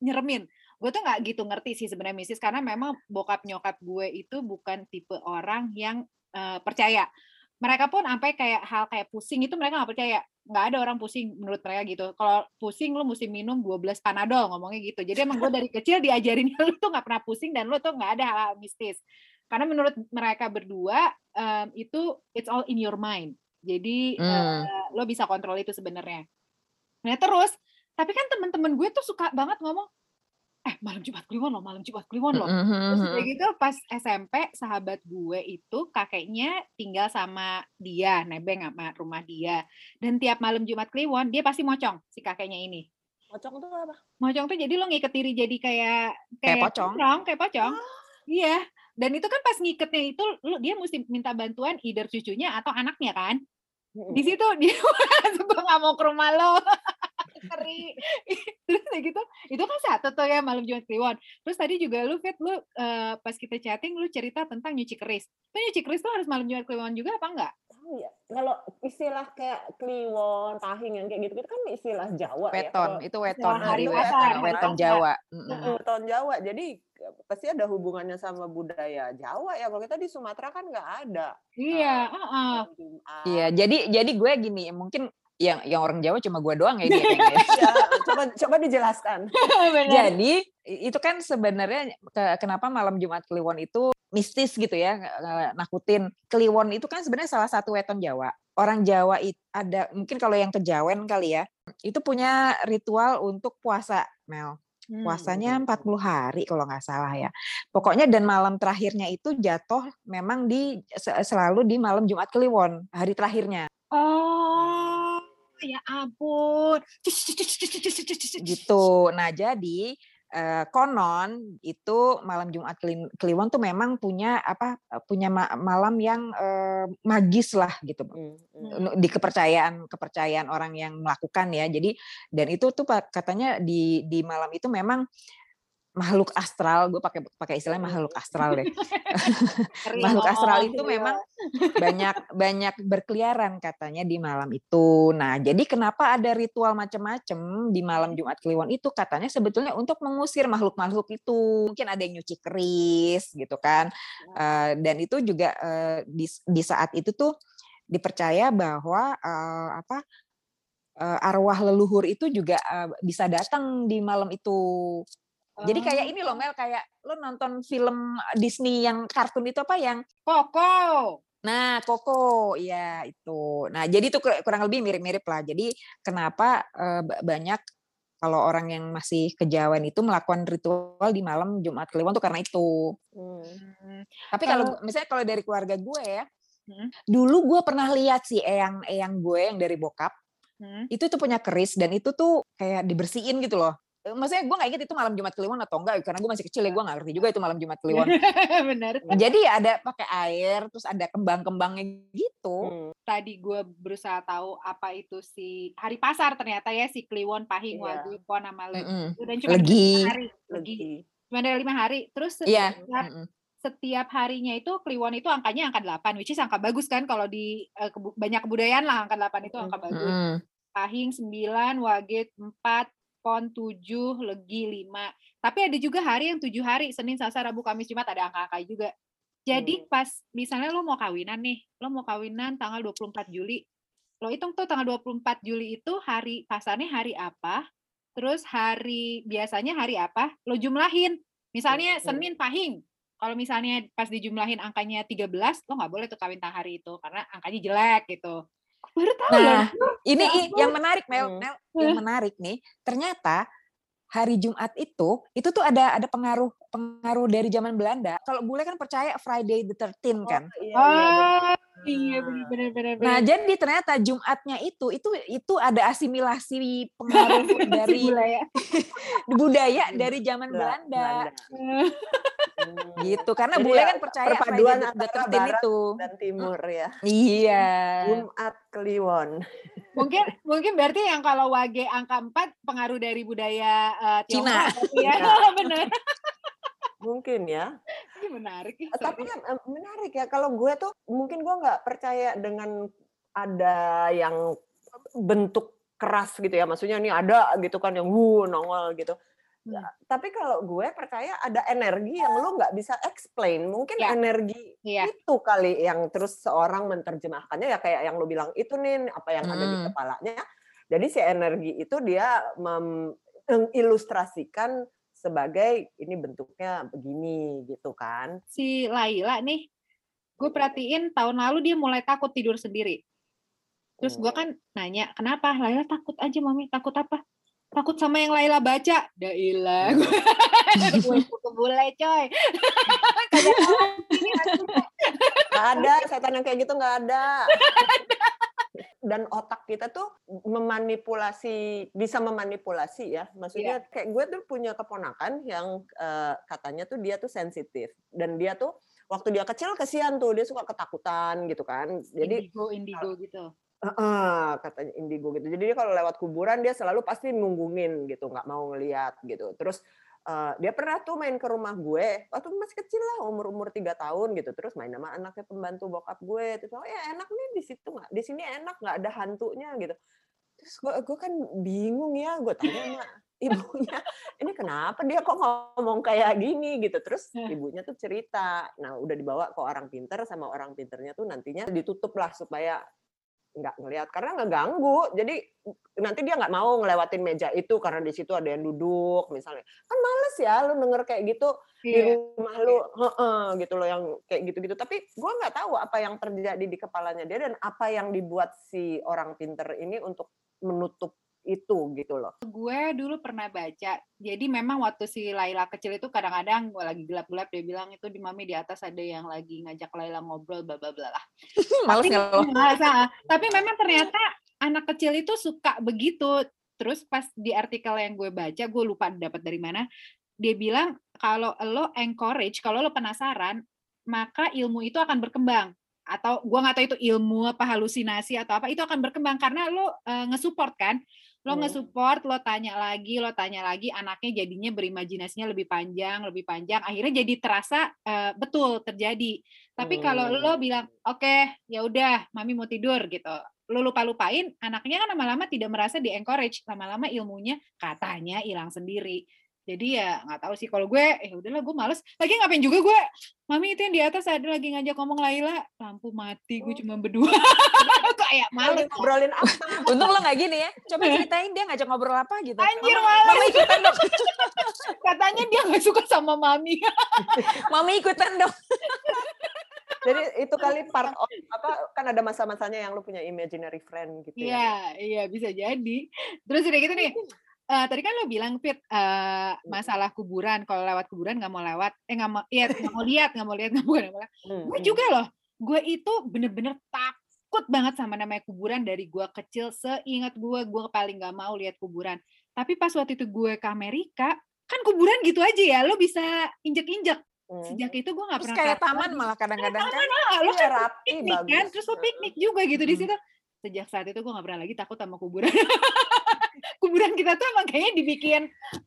Speaker 1: nyeremin. Gue tuh nggak gitu ngerti sih sebenarnya misis karena memang bokap nyokap gue itu bukan tipe orang yang uh, percaya. Mereka pun sampai kayak hal kayak pusing itu mereka nggak percaya. Nggak ada orang pusing menurut mereka gitu. Kalau pusing lu mesti minum 12 panadol ngomongnya gitu. Jadi emang gue dari kecil diajarin lu tuh nggak pernah pusing dan lu tuh nggak ada hal-hal mistis. Karena menurut mereka berdua um, itu it's all in your mind. Jadi hmm. uh, lo bisa kontrol itu sebenarnya. Nah terus tapi kan teman-teman gue tuh suka banget ngomong, eh malam Jumat Kliwon loh, malam Jumat Kliwon loh. Terus kayak gitu pas SMP sahabat gue itu kakeknya tinggal sama dia, nebeng sama rumah dia. Dan tiap malam Jumat Kliwon dia pasti mocong si kakeknya ini.
Speaker 3: Mocong tuh apa?
Speaker 1: Mocong tuh jadi lo ngiket diri jadi kayak
Speaker 2: kayak, kayak pocong.
Speaker 1: Kurang, kayak pocong. Oh. Iya. Dan itu kan pas ngiketnya itu lu dia mesti minta bantuan either cucunya atau anaknya kan. Di situ dia gue nggak mau ke rumah lo ngeri terus kayak gitu itu kan satu tuh ya malam Jumat Kliwon. Terus tadi juga lu Fit lu uh, pas kita chatting lu cerita tentang nyuci keris. Tuh nyuci keris tuh harus malam Jumat Kliwon juga apa enggak?
Speaker 3: Tahu ya kalau istilah kayak kliwon tahing yang kayak gitu gitu kan istilah Jawa
Speaker 2: weton
Speaker 3: ya.
Speaker 2: itu weton hari weton weton Jawa.
Speaker 3: Weton Jawa. Jadi pasti ada hubungannya sama budaya Jawa ya. Kalau kita di Sumatera kan nggak ada.
Speaker 1: Iya uh, uh,
Speaker 2: iya jadi jadi gue gini mungkin yang yang orang Jawa cuma gue doang ya ini
Speaker 3: ya, coba coba dijelaskan.
Speaker 2: Jadi itu kan sebenarnya kenapa malam Jumat Kliwon itu mistis gitu ya nakutin. Kliwon itu kan sebenarnya salah satu weton Jawa. Orang Jawa itu ada mungkin kalau yang kejawen kali ya, itu punya ritual untuk puasa, Mel. Hmm, Puasanya 40 hari kalau nggak salah ya. Pokoknya dan malam terakhirnya itu jatuh memang di selalu di malam Jumat Kliwon, hari terakhirnya.
Speaker 1: Oh ya ampun.
Speaker 2: Gitu. Nah, jadi eh, konon itu malam Jumat Kliwon tuh memang punya apa punya malam yang eh, magis lah gitu hmm, hmm. di kepercayaan kepercayaan orang yang melakukan ya jadi dan itu tuh katanya di di malam itu memang makhluk astral gue pakai pakai istilah makhluk astral deh. Makhluk astral itu memang banyak banyak berkeliaran katanya di malam itu. Nah jadi kenapa ada ritual macam-macam di malam Jumat Kliwon itu? Katanya sebetulnya untuk mengusir makhluk-makhluk itu. Mungkin ada yang nyuci keris gitu kan. Uh, dan itu juga uh, di di saat itu tuh dipercaya bahwa uh, apa uh, arwah leluhur itu juga uh, bisa datang di malam itu jadi kayak oh. ini loh Mel, kayak lo nonton film Disney yang kartun itu apa yang
Speaker 1: Koko.
Speaker 2: Nah, Koko, ya itu. Nah, jadi itu kurang lebih mirip-mirip lah. Jadi kenapa uh, banyak kalau orang yang masih kejawen itu melakukan ritual di malam Jumat Kliwon tuh karena itu. Hmm. Tapi kalau misalnya kalau dari keluarga gue ya, hmm. dulu gue pernah lihat sih eyang eyang gue yang dari bokap, hmm. itu tuh punya keris dan itu tuh kayak dibersihin gitu loh maksudnya gue gak inget itu malam Jumat Kliwon atau enggak karena gue masih kecil ya gue gak ngerti juga itu malam Jumat Kliwon
Speaker 1: benar
Speaker 2: jadi ada pakai air terus ada kembang-kembangnya gitu hmm.
Speaker 1: tadi gue berusaha tahu apa itu si hari pasar ternyata ya si Kliwon Pahing yeah. Wagyu Pon nama mm -hmm.
Speaker 2: dan cuma legi
Speaker 1: hari legi Cuma ada lima hari. Terus
Speaker 2: Iya.
Speaker 1: setiap,
Speaker 2: Mm-mm.
Speaker 1: setiap harinya itu Kliwon itu angkanya angka 8, which is angka bagus kan kalau di kebu- banyak kebudayaan lah angka 8 itu angka bagus.
Speaker 2: Mm-mm.
Speaker 1: Pahing 9, Wage 4, Pon 7, Legi 5. Tapi ada juga hari yang 7 hari, Senin, Selasa, Rabu, Kamis, Jumat ada angka-angka juga. Jadi
Speaker 3: Hmm.
Speaker 1: pas misalnya lo mau kawinan nih, lo mau kawinan tanggal 24 Juli. Lo hitung tuh tanggal 24 Juli itu hari pasannya hari apa, terus hari biasanya hari apa, lo jumlahin. Misalnya
Speaker 3: Hmm.
Speaker 1: Senin Pahing. Kalau misalnya pas dijumlahin angkanya 13, lo nggak boleh tuh kawin tang hari itu karena angkanya jelek gitu. Baru tahu loh.
Speaker 2: Nah, ini
Speaker 1: Ya
Speaker 2: yang menarik Mel,
Speaker 3: Hmm.
Speaker 2: Mel, yang menarik nih, ternyata hari Jumat itu itu tuh ada ada pengaruh pengaruh dari zaman Belanda. Kalau bule kan percaya Friday the 13 kan.
Speaker 3: Oh, iya, iya,
Speaker 1: Oh, iya
Speaker 3: benar.
Speaker 1: benar benar
Speaker 2: Nah, jadi ternyata Jumatnya itu itu itu ada asimilasi pengaruh dari
Speaker 1: Gila ya.
Speaker 2: budaya dari zaman
Speaker 3: Bela-
Speaker 2: Belanda.
Speaker 3: Hmm.
Speaker 2: Gitu. Karena
Speaker 3: Jadi
Speaker 2: bule
Speaker 3: ya,
Speaker 2: kan percaya
Speaker 3: perpaduan
Speaker 2: Friday the
Speaker 3: antara
Speaker 2: 13
Speaker 3: barat
Speaker 2: itu.
Speaker 3: dan timur ya.
Speaker 2: Iya.
Speaker 3: Jumat Kliwon.
Speaker 1: mungkin mungkin berarti yang kalau wage angka 4 pengaruh dari budaya
Speaker 2: Cina.
Speaker 1: Tiongkok berarti ya.
Speaker 3: Cina.
Speaker 1: benar.
Speaker 3: Mungkin ya.
Speaker 1: Ini menarik. ya,
Speaker 3: Tapi kan, eh, menarik ya. Kalau gue tuh mungkin gue nggak percaya dengan ada yang bentuk keras gitu ya. Maksudnya ini ada gitu kan yang wuh nongol gitu. Ya, tapi kalau gue percaya ada energi yang lu nggak bisa explain. Mungkin
Speaker 1: Ya.
Speaker 3: energi
Speaker 1: Iya.
Speaker 3: itu kali yang terus seorang menerjemahkannya ya kayak yang lu bilang itu nih apa yang ada di
Speaker 2: Mm.
Speaker 3: kepalanya. Jadi si energi itu dia mengilustrasikan sebagai ini bentuknya begini gitu kan.
Speaker 1: Si Laila nih, gue perhatiin tahun lalu dia mulai takut tidur sendiri. Terus gue
Speaker 3: Hmm.
Speaker 1: kan nanya, kenapa? Laila takut aja mami, takut apa? Takut sama yang Laila baca. Dailah, gue bule coy.
Speaker 3: Ada setan yang kayak gitu nggak ada. Dan otak kita tuh memanipulasi, bisa memanipulasi ya. Maksudnya kayak gue tuh punya keponakan yang eh, katanya tuh dia tuh sensitif dan dia tuh waktu dia kecil kesian tuh dia suka ketakutan gitu kan. Jadi
Speaker 1: indigo indigo gitu.
Speaker 3: Heeh, katanya indigo gitu. Jadi dia kalau lewat kuburan dia selalu pasti nunggungin gitu, nggak mau ngeliat gitu. Terus eh, dia pernah tuh main ke rumah gue, waktu masih kecil lah, umur umur tiga tahun gitu. Terus main sama anaknya pembantu bokap gue. Terus oh ya enak nih di situ nggak, di sini enak nggak ada hantunya gitu. Terus gue gue kan bingung ya, gue tanya sama ibunya, ini kenapa dia kok ngomong kayak gini gitu. Terus
Speaker 1: Ya.
Speaker 3: ibunya tuh cerita, nah udah dibawa ke orang pinter sama orang pinternya tuh nantinya ditutup lah supaya nggak ngelihat karena ngeganggu. Jadi nanti dia nggak mau ngelewatin meja itu karena di situ ada yang duduk misalnya. Kan males ya lu denger kayak gitu di
Speaker 1: Iya.
Speaker 3: rumah lu. Heeh, gitu loh yang kayak gitu-gitu. Tapi gua nggak tahu apa yang terjadi di kepalanya dia dan apa yang dibuat si orang pinter ini untuk menutup itu gitu loh
Speaker 1: Gue dulu pernah baca, jadi memang waktu si Laila kecil itu kadang-kadang gue lagi gelap-gelap dia bilang itu di mami di atas ada yang lagi ngajak Laila ngobrol bla bla bla lah.
Speaker 2: Males
Speaker 1: Tapi ah. Tapi memang ternyata anak kecil itu suka begitu. Terus pas di artikel yang gue baca, gue lupa dapat dari mana, dia bilang kalau lo encourage, kalau lo penasaran, maka ilmu itu akan berkembang. Atau gue nggak tahu itu ilmu apa halusinasi atau apa, itu akan berkembang karena lo eh, nge-support kan. Lo
Speaker 3: Hmm.
Speaker 1: nge-support, lo tanya lagi, lo tanya lagi, anaknya jadinya berimajinasinya lebih panjang, lebih panjang. Akhirnya jadi terasa eh, betul terjadi. Tapi kalau
Speaker 3: Hmm.
Speaker 1: lo bilang, oke, ya udah, mami mau tidur gitu. Lo lupa-lupain, anaknya kan lama-lama tidak merasa di encourage, lama-lama ilmunya katanya hilang sendiri. Jadi ya nggak tahu sih kalau gue, eh udahlah gue males. Lagi ngapain juga gue? Mami itu yang di atas ada lagi ngajak ngomong Laila, lampu mati, gue cuma berdua. Kayak males.
Speaker 3: ngobrolin apa
Speaker 2: Untung lo nggak gini ya. Coba ceritain dia ngajak ngobrol apa gitu.
Speaker 1: Anjir males.
Speaker 2: mama ikutan dong.
Speaker 1: Katanya dia nggak suka sama mami.
Speaker 2: Mama ikutan dong.
Speaker 3: jadi itu kali part of apa kan ada masa-masanya yang lu punya imaginary friend gitu ya
Speaker 1: Iya, iya bisa jadi. Terus udah gitu nih. Eh, tadi kan lo bilang Fit eh, masalah kuburan kalau lewat kuburan nggak mau lewat eh nggak mau iya nggak mau lihat nggak mau lihat nggak mau, lihat.
Speaker 3: Hmm,
Speaker 1: gue
Speaker 3: hmm.
Speaker 1: juga loh gue itu bener-bener takut banget sama namanya kuburan dari gue kecil seingat gue gue paling nggak mau lihat kuburan. Tapi pas waktu itu gue ke Amerika kan kuburan gitu aja ya lo bisa injek-injek. Sejak itu gue nggak pernah
Speaker 2: kayak taman malah kadang-kadang kan.
Speaker 1: Ah, lo kan
Speaker 3: rapi
Speaker 1: piknik kan
Speaker 3: bagus.
Speaker 1: terus lo piknik juga gitu di situ sejak saat itu gue nggak pernah lagi takut sama kuburan kuburan kita tuh emang kayaknya dibikin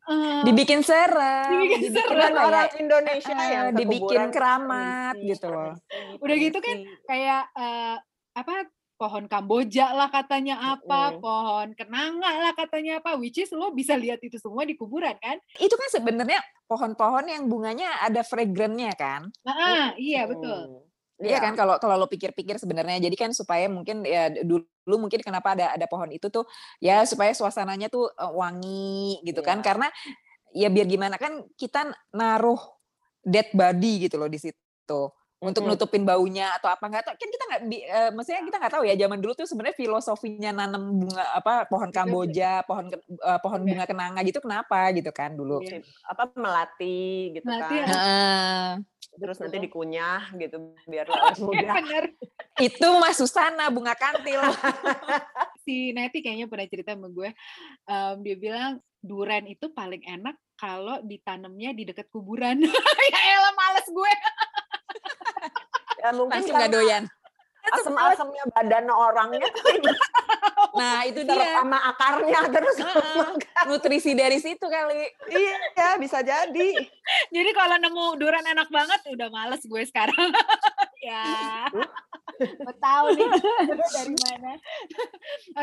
Speaker 2: uh, dibikin serem
Speaker 1: dibikin,
Speaker 3: dibikin
Speaker 1: serem
Speaker 3: orang Indonesia uh, yang
Speaker 2: dibikin keramat gitu loh
Speaker 1: udah gitu kan kayak uh, apa pohon Kamboja lah katanya apa, mm. pohon kenanga lah katanya apa, which is lo bisa lihat itu semua di kuburan kan?
Speaker 2: Itu kan sebenarnya pohon-pohon yang bunganya ada fragrantnya kan?
Speaker 1: Ah, iya betul.
Speaker 2: Iya ya. kan kalau kalau lo pikir-pikir sebenarnya jadi kan supaya mungkin ya dulu mungkin kenapa ada ada pohon itu tuh ya supaya suasananya tuh wangi gitu ya. kan iya. karena ya biar gimana kan kita naruh dead body gitu loh di situ untuk hmm. nutupin baunya atau apa nggak tahu kan kita nggak uh, maksudnya kita nggak tahu ya zaman dulu tuh sebenarnya filosofinya nanam bunga apa pohon kamboja pohon uh, pohon bunga kenanga gitu kenapa gitu kan dulu.
Speaker 3: Apa melati gitu melati, kan. ya. terus nanti dikunyah gitu biar mudah.
Speaker 2: Itu mas Susana bunga kantil.
Speaker 1: Si Neti kayaknya pernah cerita sama gue. Um, dia bilang duren itu paling enak kalau ditanamnya di dekat kuburan. Ya elah males gue
Speaker 2: ya mungkin langsung nggak doyan
Speaker 3: asam-asamnya badan orangnya.
Speaker 2: Nah itu dia.
Speaker 3: sama akarnya terus. Uh,
Speaker 2: nutrisi dari situ kali.
Speaker 3: Iya bisa jadi.
Speaker 1: Jadi kalau nemu durian enak banget udah males gue sekarang. Ya. Mau tahu nih dari mana?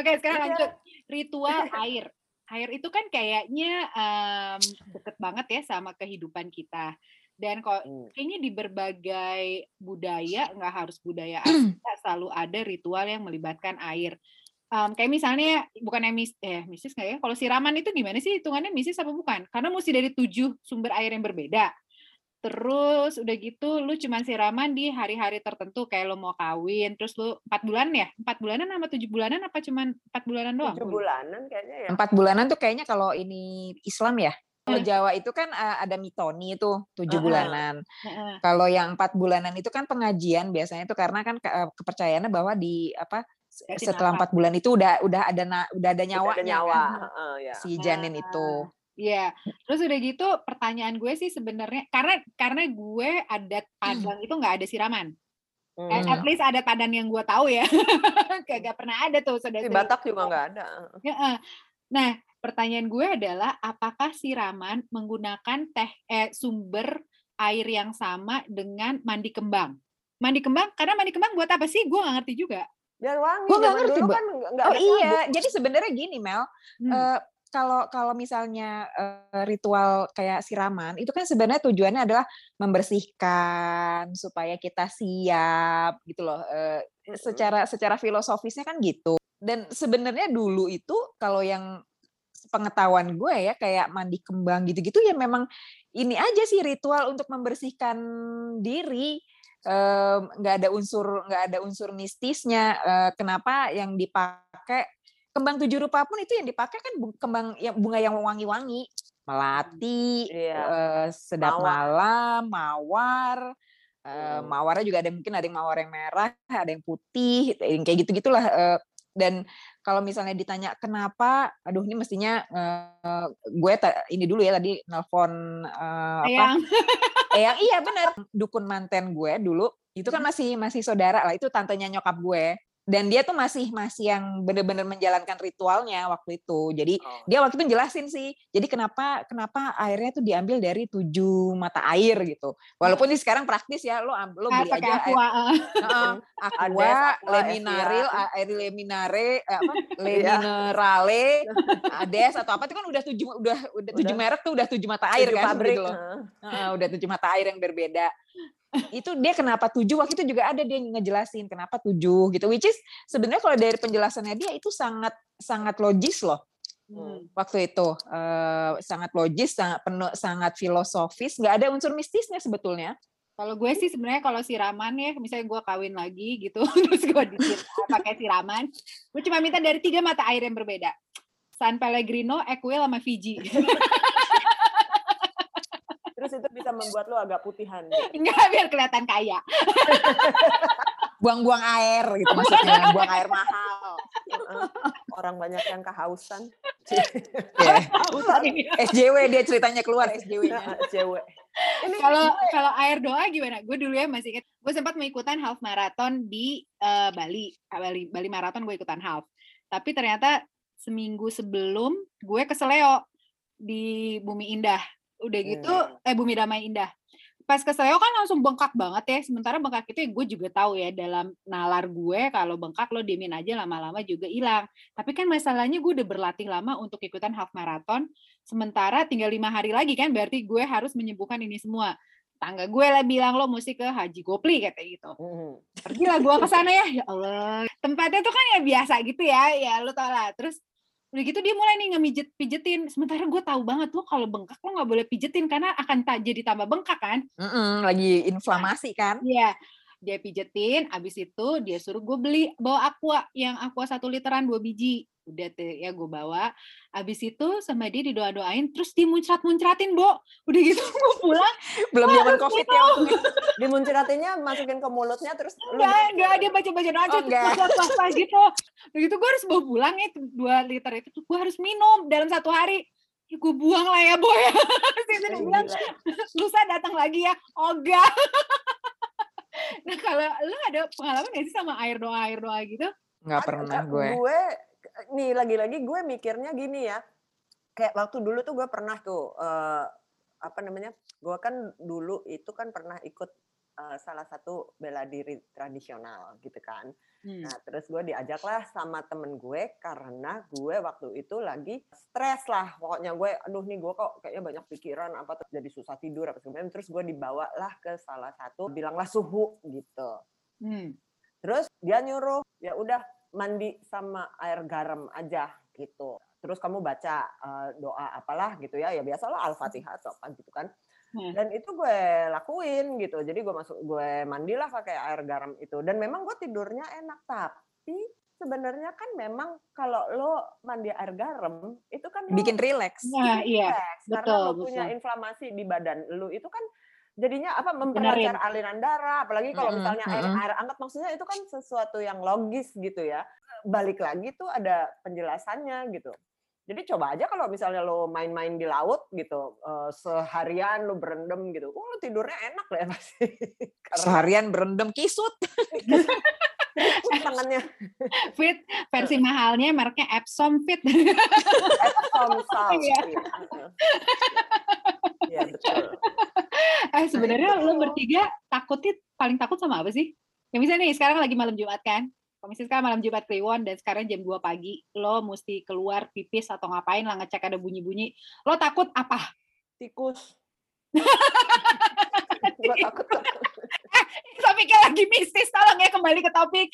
Speaker 1: Oke sekarang lanjut. Ritual air. Air itu kan kayaknya um, deket banget ya sama kehidupan kita dan kok hmm. kayaknya di berbagai budaya nggak harus budaya Asia selalu ada ritual yang melibatkan air. Um, kayak misalnya bukan mis eh misis nggak ya? Kalau siraman itu gimana sih hitungannya misis apa bukan? Karena mesti dari tujuh sumber air yang berbeda. Terus udah gitu lu cuman siraman di hari-hari tertentu kayak lo mau kawin terus lu empat bulan ya? Empat bulanan sama tujuh bulanan apa cuman empat bulanan doang?
Speaker 3: Tujuh bulanan kayaknya ya.
Speaker 2: Empat bulanan tuh kayaknya kalau ini Islam ya kalau Jawa itu kan uh, ada mitoni itu tujuh bulanan. Kalau yang empat bulanan itu kan pengajian biasanya itu karena kan ke, kepercayaannya bahwa di apa setelah empat bulan itu udah udah ada na, udah ada nyawanya
Speaker 3: ada nyawa. kan uh,
Speaker 2: ya. si janin itu.
Speaker 1: Iya, terus udah gitu pertanyaan gue sih sebenarnya karena karena gue adat Padang itu nggak ada siraman. Hmm. At least ada tadan yang gue tahu ya. Gak pernah ada tuh.
Speaker 3: Di Batak juga nggak ada.
Speaker 1: Nah, pertanyaan gue adalah apakah siraman menggunakan teh eh, sumber air yang sama dengan mandi kembang? Mandi kembang karena mandi kembang buat apa sih? Gue gak ngerti juga.
Speaker 3: Biar wangi.
Speaker 2: Gue gak ngerti. Kan gak oh iya, kabut. jadi sebenarnya gini Mel. Hmm. Uh, kalau kalau misalnya uh, ritual kayak siraman itu kan sebenarnya tujuannya adalah membersihkan supaya kita siap gitu loh. Uh, secara secara filosofisnya kan gitu. Dan sebenarnya dulu itu kalau yang pengetahuan gue ya kayak mandi kembang gitu-gitu ya memang ini aja sih ritual untuk membersihkan diri. Nggak um, ada unsur nggak ada unsur mistisnya. Uh, kenapa yang dipakai? Kembang tujuh rupa pun itu yang dipakai kan kembang yang bunga yang wangi-wangi. Melati iya. uh, sedap mawar. malam mawar. Uh, mawarnya juga ada mungkin ada yang mawar yang merah ada yang putih yang kayak gitu gitulah uh, dan kalau misalnya ditanya kenapa, aduh ini mestinya uh, gue ini dulu ya tadi nelfon uh, apa? Eyang iya benar. Dukun manten gue dulu itu kan masih masih saudara lah itu tantenya nyokap gue dan dia tuh masih masih yang benar-benar menjalankan ritualnya waktu itu. Jadi oh. dia waktu itu jelasin sih. Jadi kenapa kenapa airnya tuh diambil dari tujuh mata air gitu. Walaupun ini sekarang praktis ya lo lo beli aja aqua, air, uh, aqua, leminaril, air leminare, eh, apa? Iya. leminerale, ades atau apa itu kan udah tujuh udah udah tujuh merek tuh udah tujuh mata air tujuh kan pabrik. gitu loh. Uh, udah tujuh mata air yang berbeda itu dia kenapa tujuh waktu itu juga ada dia ngejelasin kenapa tujuh gitu which is sebenarnya kalau dari penjelasannya dia itu sangat sangat logis loh hmm. waktu itu uh, sangat logis sangat penuh sangat filosofis nggak ada unsur mistisnya sebetulnya
Speaker 1: kalau gue sih sebenarnya kalau siraman ya, misalnya gue kawin lagi gitu, terus gue pakai siraman, gue cuma minta dari tiga mata air yang berbeda. San Pellegrino, Equil, sama Fiji.
Speaker 3: itu bisa membuat lo agak putihan.
Speaker 1: Enggak, biar kelihatan kaya.
Speaker 2: Buang-buang air gitu maksudnya, buang air mahal.
Speaker 3: Orang banyak yang kehausan.
Speaker 2: Yeah. SJW dia ceritanya keluar SJW-nya.
Speaker 3: SJW.
Speaker 1: Kalau kalau air doa gimana? Gue dulu ya masih ingat, gue sempat mengikutan half marathon di uh, Bali. Bali Bali marathon gue ikutan half. Tapi ternyata seminggu sebelum gue ke Seleo di Bumi Indah. Udah gitu, hmm. eh Bumi Damai Indah pas ke Seleo kan langsung bengkak banget ya. Sementara bengkak itu ya gue juga tahu ya dalam nalar gue kalau bengkak lo diemin aja lama-lama juga hilang. Tapi kan masalahnya gue udah berlatih lama untuk ikutan half marathon. Sementara tinggal lima hari lagi kan berarti gue harus menyembuhkan ini semua. Tangga gue lah bilang lo mesti ke Haji Gopli kata gitu. Hmm. Pergilah gue ke sana ya. Ya Allah. Tempatnya tuh kan ya biasa gitu ya. Ya lo tau lah. Terus udah gitu dia mulai nih ngemijet pijetin. Sementara gue tahu banget lo kalau bengkak lo nggak boleh pijetin karena akan tak jadi tambah bengkak kan?
Speaker 2: Mm -mm, lagi inflamasi kan?
Speaker 1: Iya dia pijetin abis itu dia suruh gue beli bawa aqua yang aqua satu literan dua biji. Udah tuh ya gue bawa. Abis itu sama dia didoa doain terus dimuncrat muncratin bo. Udah gitu gue pulang
Speaker 2: belum zaman covid ya.
Speaker 3: Dimuncratinnya masukin ke mulutnya terus
Speaker 1: enggak enggak dia baca baca doa aja oh, pas gitu. Begitu gue harus bawa pulang ya dua liter itu. Tuh gue harus minum dalam satu hari. Ya gue buang lah ya boy sih bilang. lusa datang lagi ya. Ogah nah kalau lu ada pengalaman gak sih sama air doa air doa gitu?
Speaker 2: Nggak pernah gue.
Speaker 3: gue nih lagi-lagi gue mikirnya gini ya. Kayak waktu dulu tuh gue pernah tuh uh, apa namanya gue kan dulu itu kan pernah ikut uh, salah satu bela diri tradisional gitu kan hmm. nah terus gue diajak lah sama temen gue karena gue waktu itu lagi stres lah pokoknya gue aduh nih gue kok kayaknya banyak pikiran apa jadi susah tidur apa segala terus gue dibawa lah ke salah satu bilanglah suhu gitu hmm. terus dia nyuruh ya udah mandi sama air garam aja gitu. Terus kamu baca uh, doa apalah gitu ya, ya biasalah Al-Fatihah atau apa gitu kan. Hmm. Dan itu gue lakuin gitu. Jadi gue masuk gue mandilah pakai air garam itu dan memang gue tidurnya enak tapi sebenarnya kan memang kalau lo mandi air garam itu kan
Speaker 2: bikin rileks.
Speaker 1: Nah, iya.
Speaker 3: Karena lo punya inflamasi di badan lo itu kan jadinya apa memperlancar aliran darah apalagi kalau misalnya mm -hmm. air air hangat maksudnya itu kan sesuatu yang logis gitu ya balik lagi tuh ada penjelasannya gitu jadi coba aja kalau misalnya lo main-main di laut gitu uh, seharian lo berendam gitu oh lo tidurnya enak lah ya pasti.
Speaker 2: Karena... seharian berendam kisut.
Speaker 3: Tangannya?
Speaker 1: Fit versi mahalnya mereknya Epsom Fit.
Speaker 3: Epsom Salt iya.
Speaker 1: Iya betul. Eh sebenarnya nah, lo bertiga takutnya paling takut sama apa sih? Ya misalnya nih sekarang lagi malam Jumat kan, misalnya sekarang malam Jumat Kliwon dan sekarang jam 2 pagi, lo mesti keluar pipis atau ngapain lah ngecek ada bunyi-bunyi, lo takut apa?
Speaker 3: Tikus.
Speaker 1: gue takut. eh, topiknya lagi mistis, tolong ya kembali ke topik.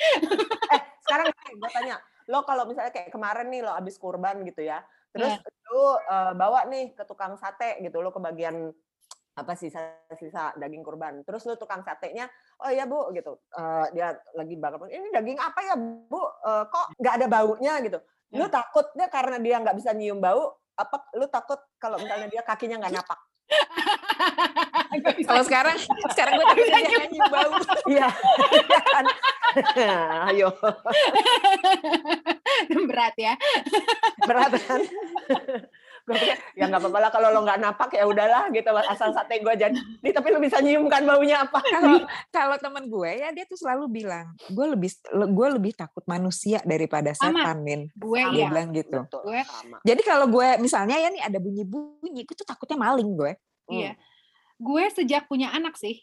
Speaker 3: eh, sekarang gue tanya, lo kalau misalnya kayak kemarin nih lo abis kurban gitu ya, terus yeah. lo uh, bawa nih ke tukang sate gitu, lo ke bagian apa sisa-sisa daging kurban. Terus lu tukang satenya, oh iya bu gitu, uh, dia lagi bakar, ini daging apa ya bu? Uh, kok nggak ada baunya gitu? Lu ya. takutnya karena dia nggak bisa nyium bau, apa lu takut kalau misalnya dia kakinya nggak napak?
Speaker 2: kalau sekarang, sekarang gue takut dia nyium bau.
Speaker 3: Iya, kan? Ayo.
Speaker 1: Berat ya.
Speaker 3: Berat kan? Gue ya nggak apa-apa lah kalau lo nggak napak ya udahlah gitu asal sate gue jadi tapi lo bisa nyium kan baunya apa?
Speaker 2: Kalau kalau temen gue ya dia tuh selalu bilang gue lebih gue lebih takut manusia daripada setan min
Speaker 1: gue
Speaker 2: dia ya. bilang gitu. Betul, gue sama. jadi kalau gue misalnya ya nih ada bunyi-bunyi gue tuh takutnya maling gue.
Speaker 1: Iya. Hmm. gue sejak punya anak sih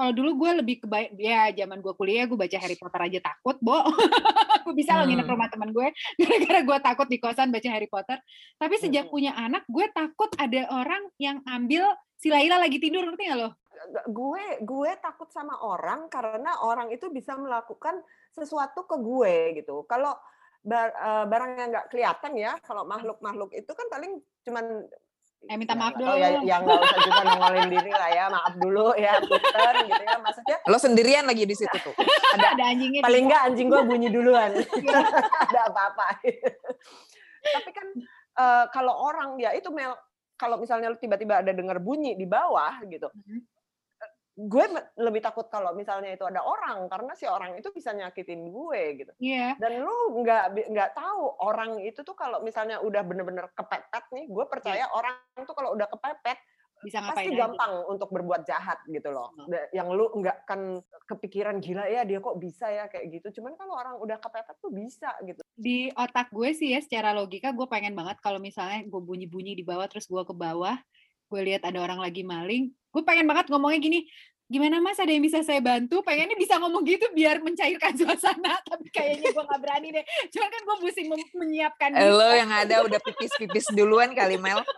Speaker 1: kalau dulu gue lebih kebaik ya zaman gue kuliah gue baca Harry Potter aja takut, Bo. gue bisa hmm. lo nginep rumah teman gue gara-gara gue takut di kosan baca Harry Potter. Tapi sejak hmm. punya anak, gue takut ada orang yang ambil si Laila lagi tidur, ngerti gak lo?
Speaker 3: Gue gue takut sama orang karena orang itu bisa melakukan sesuatu ke gue gitu. Kalau eh, barang yang nggak kelihatan ya, kalau makhluk-makhluk itu kan paling cuman
Speaker 1: Eh minta maaf dulu.
Speaker 3: ya, yang nggak usah juga nongolin diri lah ya, maaf dulu ya, punten gitu ya. Maksudnya
Speaker 2: lo sendirian lagi di situ tuh.
Speaker 1: Ada, ada anjingnya.
Speaker 3: Paling nggak anjing gue bunyi duluan. Iya. ada apa-apa. Tapi kan uh, kalau orang ya itu Mel, kalau misalnya lo tiba-tiba ada dengar bunyi di bawah gitu, mm-hmm. Gue lebih takut kalau misalnya itu ada orang karena si orang itu bisa nyakitin gue gitu.
Speaker 1: Iya.
Speaker 3: Dan lu nggak nggak tahu orang itu tuh kalau misalnya udah bener-bener kepepet nih, gue percaya yeah. orang tuh kalau udah kepepet
Speaker 1: bisa ngapain
Speaker 3: pasti gampang untuk berbuat jahat gitu loh. Hmm. Yang lu nggak kan kepikiran gila ya dia kok bisa ya kayak gitu. Cuman kalau orang udah kepepet tuh bisa gitu.
Speaker 1: Di otak gue sih ya secara logika gue pengen banget kalau misalnya gue bunyi-bunyi di bawah terus gue ke bawah, gue lihat ada orang lagi maling, gue pengen banget ngomongnya gini, gimana mas? Ada yang bisa saya bantu? Pengennya bisa ngomong gitu biar mencairkan suasana tapi kayaknya gue nggak berani deh. Cuman kan gue pusing menyiapkan
Speaker 2: lo yang ada udah pipis-pipis duluan kali Mel.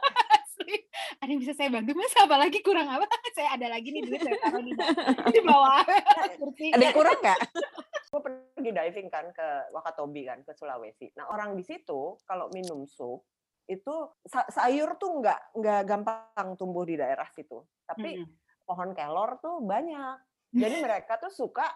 Speaker 3: Ada yang bisa saya bantu mas? Apalagi kurang apa? Saya ada lagi nih duit saya taruh di, di bawah.
Speaker 2: Ada yang kurang nggak?
Speaker 3: Gue pergi diving kan ke Wakatobi kan ke Sulawesi. Nah orang di situ kalau minum sup itu sayur tuh nggak nggak gampang tumbuh di daerah situ. Tapi hmm. Pohon kelor tuh banyak. Jadi mereka tuh suka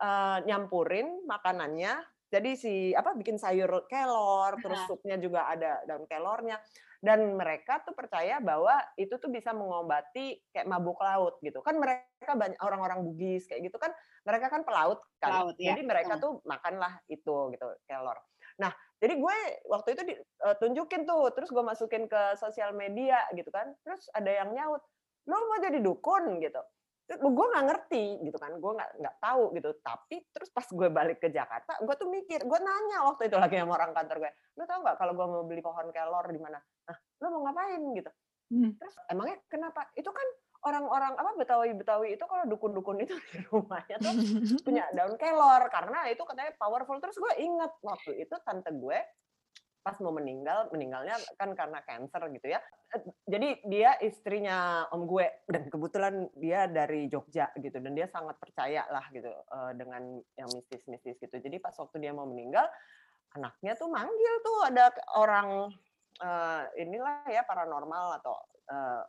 Speaker 3: uh, nyampurin makanannya. Jadi si apa bikin sayur kelor terus supnya juga ada daun kelornya. Dan mereka tuh percaya bahwa itu tuh bisa mengobati kayak mabuk laut gitu. Kan mereka banyak orang-orang Bugis kayak gitu kan mereka kan pelaut kan. Pelaut, ya. jadi mereka tuh makanlah itu gitu kelor. Nah jadi gue waktu itu ditunjukin eh, tuh terus gue masukin ke sosial media gitu kan. Terus ada yang nyaut lo mau jadi dukun? Gitu. Gue nggak ngerti gitu kan. Gue nggak nggak tahu gitu. Tapi terus pas gue balik ke Jakarta gue tuh mikir gue nanya waktu itu lagi sama orang kantor gue lo tau nggak kalau gue mau beli pohon kelor di mana? Nah lo mau ngapain? Gitu. Hmm. terus emangnya kenapa? Itu kan orang-orang apa Betawi Betawi itu kalau dukun-dukun itu di rumahnya tuh punya daun kelor. Karena itu katanya powerful. Terus gue inget waktu itu tante gue pas mau meninggal meninggalnya kan karena cancer gitu ya. Eh, jadi dia istrinya om gue dan kebetulan dia dari Jogja gitu dan dia sangat percaya lah gitu eh, dengan yang mistis-mistis gitu. Jadi pas waktu dia mau meninggal anaknya tuh manggil tuh ada orang uh, inilah ya paranormal atau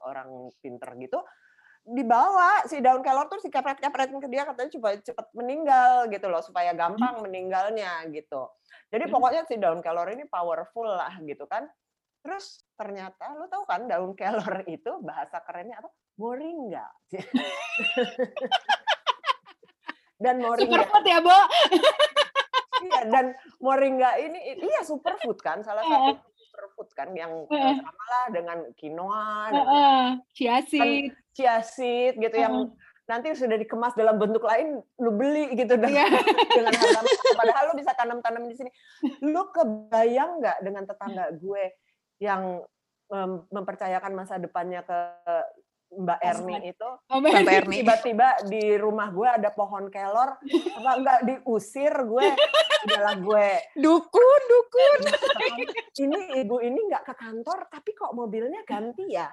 Speaker 3: orang pinter gitu dibawa si daun kelor tuh si kepret-kepretin ke dia katanya supaya cepat meninggal gitu loh supaya gampang meninggalnya gitu. Jadi pokoknya si daun kelor ini powerful lah gitu kan. Terus ternyata lu tahu kan daun kelor itu bahasa kerennya apa? Moringa. dan moringa.
Speaker 1: Superfood ya, Bo.
Speaker 3: iya, dan moringa ini iya superfood kan salah satu superfood kan yang sama lah dengan quinoa, uh, uh,
Speaker 1: chia seed,
Speaker 3: kan, chia seed gitu uh. yang nanti sudah dikemas dalam bentuk lain lu beli gitu dengan, yeah. dengan harga padahal lu bisa tanam-tanam di sini. Lu kebayang nggak dengan tetangga gue yang mempercayakan masa depannya ke Mbak Erni itu oh, tiba-tiba di rumah gue ada pohon kelor apa enggak diusir gue adalah gue.
Speaker 2: Dukun dukun.
Speaker 3: Ini ibu ini nggak ke kantor tapi kok mobilnya ganti ya?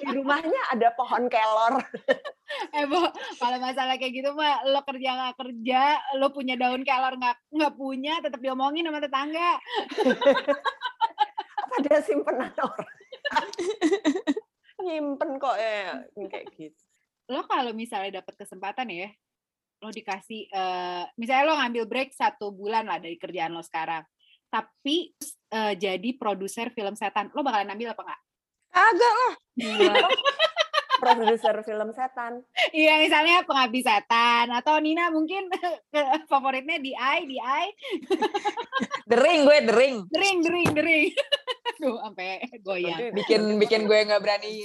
Speaker 3: Di rumahnya ada pohon kelor.
Speaker 1: Eh bu kalau masalah kayak gitu mah lo kerja nggak kerja lo punya daun kelor nggak nggak punya tetap diomongin sama tetangga.
Speaker 3: Apa dia simpenan orang nyimpen kok ya kayak gitu.
Speaker 1: Lo kalau misalnya dapat kesempatan ya, lo dikasih, uh, misalnya lo ngambil break satu bulan lah dari kerjaan lo sekarang, tapi uh, jadi produser film setan, lo bakalan ambil apa enggak?
Speaker 2: Agak lah.
Speaker 3: Produser film setan.
Speaker 1: Iya, misalnya pengabdi setan atau Nina mungkin favoritnya di I, di I.
Speaker 2: dering gue, dering.
Speaker 1: Dering, dering, dering. Duh, sampai goyang.
Speaker 2: Bikin bikin gue nggak berani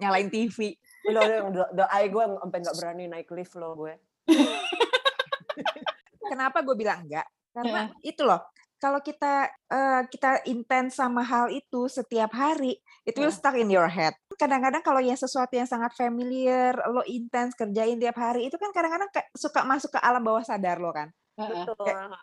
Speaker 2: nyalain TV.
Speaker 3: Lo the, the eye gue sampai nggak berani naik lift lo gue.
Speaker 2: Kenapa gue bilang enggak? Karena itu loh, kalau kita uh, kita intens sama hal itu setiap hari, it will stuck in your head. Kadang-kadang kalau yang sesuatu yang sangat familiar, lo intens kerjain tiap hari, itu kan kadang-kadang suka masuk ke alam bawah sadar lo kan.
Speaker 3: Betul.
Speaker 2: Kayak,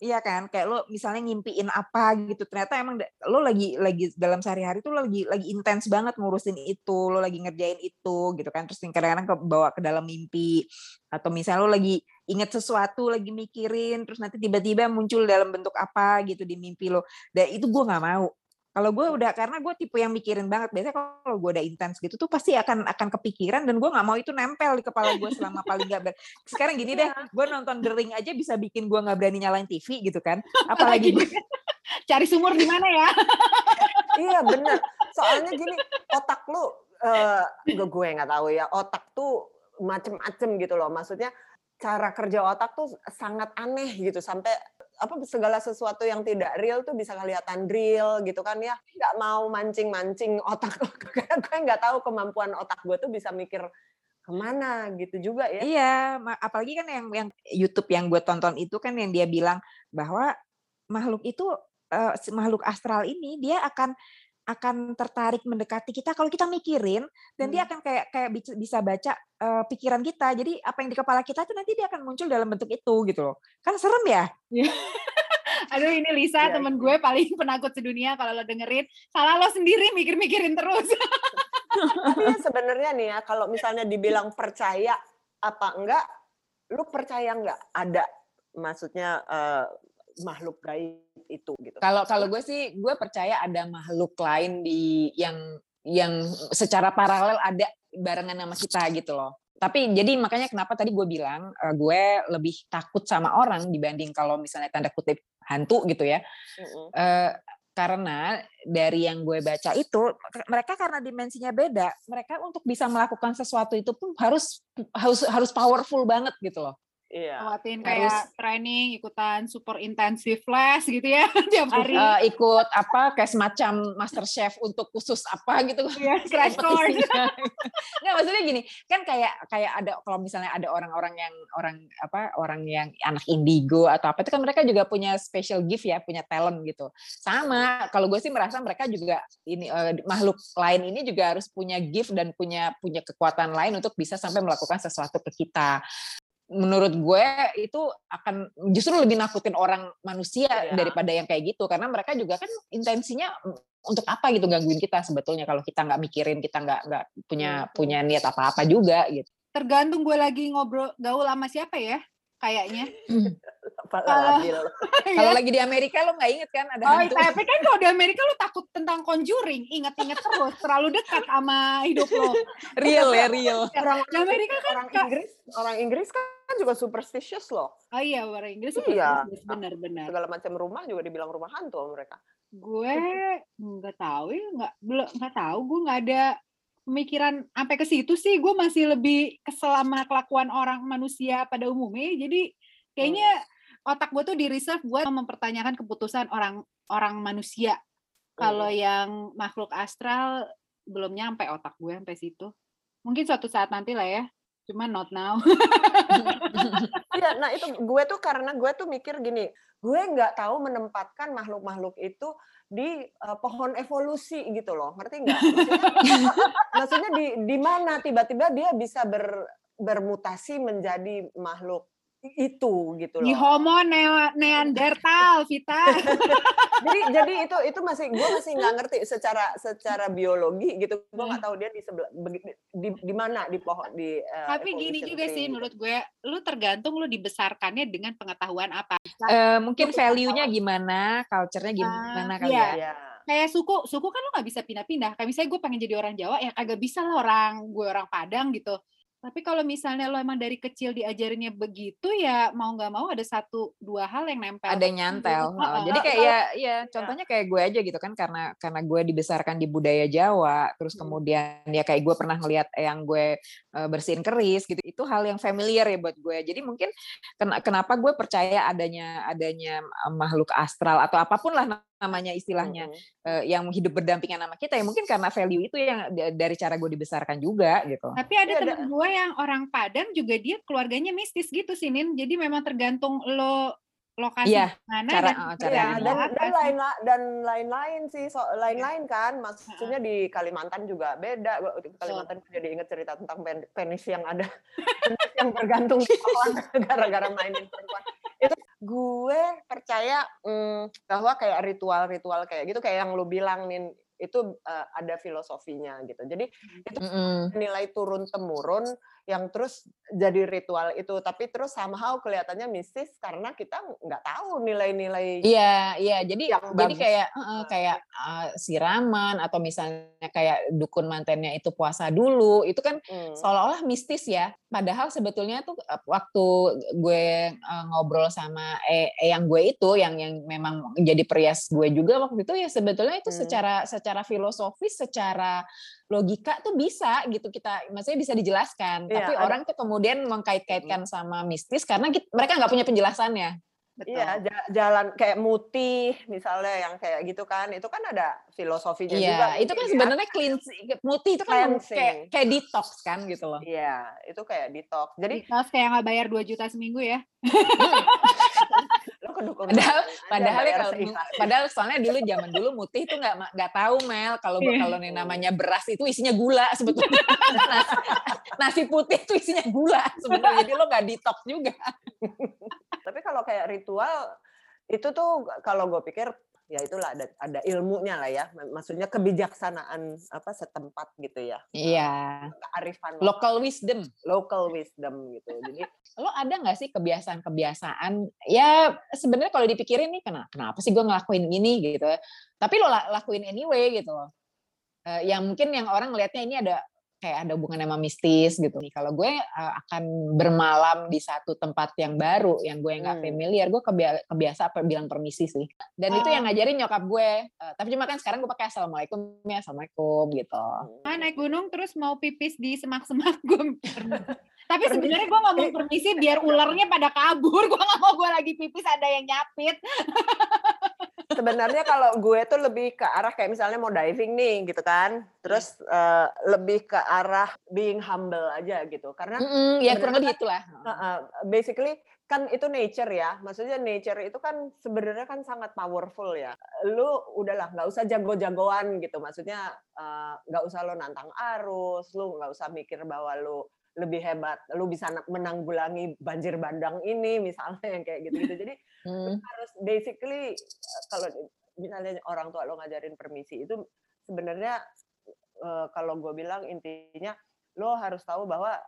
Speaker 2: iya kan, kayak lo misalnya ngimpiin apa gitu, ternyata emang lo lagi lagi dalam sehari-hari tuh lo lagi lagi intens banget ngurusin itu, lo lagi ngerjain itu gitu kan, terus kadang-kadang ke bawa ke dalam mimpi atau misalnya lo lagi inget sesuatu, lagi mikirin, terus nanti tiba-tiba muncul dalam bentuk apa gitu di mimpi lo. Dan itu gue nggak mau. Kalau gue udah karena gue tipe yang mikirin banget. Biasanya kalau gue udah intens gitu tuh pasti akan akan kepikiran dan gue nggak mau itu nempel di kepala gue selama paling gak ber... Sekarang gini deh, iya. gue nonton The Ring aja bisa bikin gue nggak berani nyalain TV gitu kan. Apalagi gue
Speaker 1: cari sumur di mana ya?
Speaker 3: iya bener. Soalnya gini, otak lu uh, gue nggak tahu ya otak tuh macem-macem gitu loh maksudnya cara kerja otak tuh sangat aneh gitu sampai apa segala sesuatu yang tidak real tuh bisa kelihatan real gitu kan ya. Nggak mau mancing-mancing otak gue nggak tahu kemampuan otak gue tuh bisa mikir ke mana gitu juga ya.
Speaker 2: Iya apalagi kan yang yang YouTube yang gue tonton itu kan yang dia bilang bahwa makhluk itu uh, makhluk astral ini dia akan akan tertarik mendekati kita kalau kita mikirin dan hmm. dia akan kayak kayak bisa baca uh, pikiran kita. Jadi apa yang di kepala kita tuh nanti dia akan muncul dalam bentuk itu gitu loh. Kan serem ya?
Speaker 1: Iya. Aduh ini Lisa ya, temen gue paling penakut sedunia kalau lo dengerin salah lo sendiri mikir-mikirin terus.
Speaker 3: Tapi ya sebenarnya nih ya kalau misalnya dibilang percaya apa enggak, lu percaya enggak ada maksudnya uh, makhluk gaib itu gitu.
Speaker 2: Kalau kalau gue sih gue percaya ada makhluk lain di yang yang secara paralel ada barengan sama kita gitu loh. Tapi jadi makanya kenapa tadi gue bilang uh, gue lebih takut sama orang dibanding kalau misalnya tanda kutip hantu gitu ya. Mm-hmm. Uh, karena dari yang gue baca itu mereka karena dimensinya beda, mereka untuk bisa melakukan sesuatu itu pun harus harus harus powerful banget gitu loh.
Speaker 1: Iya. Lewatin kayak Harus, training, ikutan super intensive class gitu ya tiap hari.
Speaker 2: Uh, ikut apa kayak semacam master chef untuk khusus apa gitu.
Speaker 1: Iya, crash course.
Speaker 2: Nggak maksudnya gini, kan kayak kayak ada kalau misalnya ada orang-orang yang orang apa orang yang anak indigo atau apa itu kan mereka juga punya special gift ya, punya talent gitu. Sama kalau gue sih merasa mereka juga ini uh, makhluk lain ini juga harus punya gift dan punya punya kekuatan lain untuk bisa sampai melakukan sesuatu ke kita menurut gue itu akan justru lebih nakutin orang manusia ya. daripada yang kayak gitu karena mereka juga kan intensinya untuk apa gitu gangguin kita sebetulnya kalau kita nggak mikirin kita nggak nggak punya hmm. punya niat apa-apa juga gitu
Speaker 1: tergantung gue lagi ngobrol gaul sama siapa ya kayaknya.
Speaker 2: Kalau kalau lagi di Amerika lo nggak inget kan ada
Speaker 1: oh, hantu. tapi kan kalau di Amerika lo takut tentang conjuring, inget-inget terus, terlalu dekat sama hidup lo.
Speaker 2: real ya, real.
Speaker 3: Orang di Amerika kan orang Inggris, orang Inggris kan juga superstitious loh.
Speaker 1: Oh iya, orang Inggris
Speaker 3: iya.
Speaker 1: benar-benar.
Speaker 3: Segala macam rumah juga dibilang rumah hantu sama mereka.
Speaker 1: Gue nggak tahu ya, nggak belum nggak tahu, gue nggak ada pemikiran sampai ke situ sih gue masih lebih kesel sama kelakuan orang manusia pada umumnya jadi kayaknya oh. otak gue tuh di reserve buat mempertanyakan keputusan orang orang manusia kalau oh. yang makhluk astral belum nyampe otak gue sampai situ mungkin suatu saat nanti lah ya cuma not now
Speaker 3: iya nah itu gue tuh karena gue tuh mikir gini gue nggak tahu menempatkan makhluk-makhluk itu di uh, pohon evolusi gitu loh, ngerti nggak? Maksudnya, maksudnya di di mana tiba-tiba dia bisa ber, bermutasi menjadi makhluk itu gitu loh.
Speaker 1: Di Homo neandertal, Vita.
Speaker 3: jadi jadi itu itu masih gue masih nggak ngerti secara secara biologi gitu. Gue nggak iya. tahu dia di sebelah di di mana di pohon di.
Speaker 1: Uh, Tapi gini juga sih menurut gue, lu tergantung lu dibesarkannya dengan pengetahuan apa.
Speaker 2: Uh, mungkin value-nya gimana, culture-nya gimana uh, kali iya. ya.
Speaker 1: Kayak suku, suku kan lu nggak bisa pindah-pindah. Kayak misalnya gue pengen jadi orang Jawa, ya kagak bisa lah orang gue orang Padang gitu tapi kalau misalnya lo emang dari kecil diajarinnya begitu ya mau nggak mau ada satu dua hal yang nempel.
Speaker 2: Ada yang nyantel. Oh, oh, jadi kayak ya, ya contohnya kayak gue aja gitu kan karena karena gue dibesarkan di budaya Jawa, terus hmm. kemudian ya kayak gue pernah ngeliat yang gue bersihin keris gitu, itu hal yang familiar ya buat gue. Jadi mungkin kenapa gue percaya adanya adanya makhluk astral atau apa pun lah namanya istilahnya hmm. yang hidup berdampingan sama kita ya mungkin karena value itu yang dari cara gue dibesarkan juga gitu.
Speaker 1: Tapi ada ya, teman gue yang orang Padang juga dia keluarganya mistis gitu sih Nin. Jadi memang tergantung lo lokasi
Speaker 2: ya, mana cara, dan,
Speaker 3: oh, cara ya, dan, dan lain dan lain-lain sih so, lain-lain kan. Maksudnya di Kalimantan juga beda. Di Kalimantan so. jadi ingat cerita tentang penis yang ada yang bergantung di gara-gara mainin perempuan. Itu gue percaya hmm, bahwa kayak ritual-ritual kayak gitu kayak yang lu bilang nih itu uh, ada filosofinya gitu. Jadi itu mm -hmm. nilai turun temurun yang terus jadi ritual itu tapi terus somehow kelihatannya mistis karena kita nggak tahu nilai-nilai
Speaker 2: iya iya jadi yang jadi kayak uh, kayak uh, siraman atau misalnya kayak dukun mantennya itu puasa dulu itu kan hmm. seolah-olah mistis ya padahal sebetulnya tuh waktu gue uh, ngobrol sama eh, eh yang gue itu yang yang memang jadi perias gue juga waktu itu ya sebetulnya itu hmm. secara secara filosofis, secara logika tuh bisa gitu kita, maksudnya bisa dijelaskan. Iya, Tapi ada. orang tuh kemudian mengkait-kaitkan sama mistis karena kita, mereka nggak punya penjelasannya.
Speaker 3: Betul. Iya, jalan kayak mutih misalnya yang kayak gitu kan, itu kan ada filosofinya
Speaker 2: iya,
Speaker 3: juga.
Speaker 2: Iya, itu kan sebenarnya cleansing, mutih itu kan kayak, kayak detox kan gitu loh.
Speaker 3: Iya, itu kayak detox.
Speaker 1: Jadi detox kayak nggak bayar 2 juta seminggu ya.
Speaker 2: padahal padahal ya kalau padahal soalnya dulu zaman dulu mutih itu nggak nggak tahu Mel. Kalau yeah. kalau nih namanya beras itu isinya gula sebetulnya. Nasi, nasi putih itu isinya gula sebetulnya. Jadi lo nggak detox juga.
Speaker 3: Tapi kalau kayak ritual itu tuh kalau gue pikir ya itulah ada ada ilmunya lah ya. Maksudnya kebijaksanaan apa setempat gitu ya.
Speaker 2: Iya. Kearifan local wisdom.
Speaker 3: Local wisdom gitu. Jadi
Speaker 2: lo ada nggak sih kebiasaan-kebiasaan? Ya sebenarnya kalau dipikirin nih kenapa kenapa sih gue ngelakuin ini gitu? Tapi lo lakuin anyway gitu loh. Yang mungkin yang orang ngelihatnya ini ada kayak ada hubungan sama mistis gitu. Nih kalau gue uh, akan bermalam di satu tempat yang baru, yang gue nggak hmm. familiar, gue kebiasa apa bilang permisi sih. Dan oh. itu yang ngajarin nyokap gue. Uh, tapi cuma kan sekarang gue pakai assalamualaikum ya assalamualaikum gitu.
Speaker 1: Ah, naik gunung terus mau pipis di semak-semak gue. tapi sebenarnya gue ngomong permisi biar ularnya pada kabur. Gue nggak mau gue lagi pipis ada yang nyapit.
Speaker 3: sebenarnya kalau gue tuh lebih ke arah kayak misalnya mau diving nih gitu kan. Terus uh, lebih ke arah being humble aja gitu. Karena mm
Speaker 2: -hmm, ya kurang lebih kan, itulah.
Speaker 3: Uh, uh, basically kan itu nature ya. Maksudnya nature itu kan sebenarnya kan sangat powerful ya. Lu udahlah nggak usah jago-jagoan gitu. Maksudnya nggak uh, usah lo nantang arus lu nggak usah mikir bahwa lu lebih hebat, lu bisa menanggulangi banjir bandang ini misalnya yang kayak gitu-gitu. Jadi hmm. harus basically kalau misalnya orang tua lo ngajarin permisi itu sebenarnya kalau gue bilang intinya lo harus tahu bahwa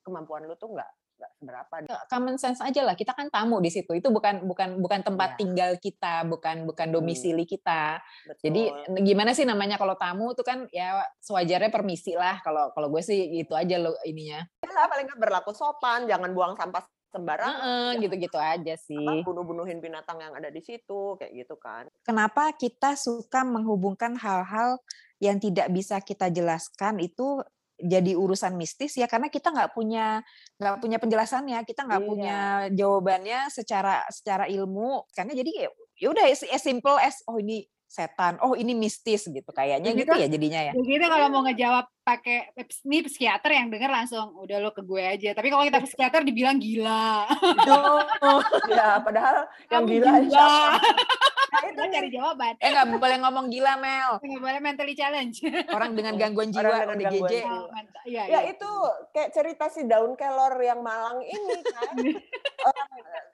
Speaker 3: kemampuan lo tuh nggak seberapa.
Speaker 2: Common sense aja lah. Kita kan tamu di situ. Itu bukan bukan bukan tempat ya. tinggal kita, bukan bukan hmm. domisili kita. Betul. Jadi gimana sih namanya kalau tamu itu kan ya sewajarnya permisi lah. Kalau kalau gue sih itu aja lo ininya.
Speaker 3: Ya, paling nggak berlaku sopan, jangan buang sampah sembarangan
Speaker 2: uh, gitu-gitu aja sih
Speaker 3: bunuh-bunuhin binatang yang ada di situ kayak gitu kan
Speaker 2: kenapa kita suka menghubungkan hal-hal yang tidak bisa kita jelaskan itu jadi urusan mistis ya karena kita nggak punya nggak punya penjelasannya kita nggak iya. punya jawabannya secara secara ilmu karena jadi ya udah as, as simple as oh ini setan oh ini mistis gitu kayaknya gitu, gitu ya jadinya ya
Speaker 1: gitu kalau mau ngejawab pakai ini psikiater yang dengar langsung udah lo ke gue aja tapi kalau kita psikiater dibilang gila
Speaker 3: oh, ya padahal yang gila, gila.
Speaker 1: Nah, itu cari jawaban.
Speaker 2: Eh nggak boleh ngomong gila Mel.
Speaker 1: Nggak boleh mentally challenge.
Speaker 2: Orang dengan gangguan jiwa Orang dengan gangguan jiwa.
Speaker 3: Oh, ya, ya, ya, itu kayak cerita si daun kelor yang Malang ini kan. Orang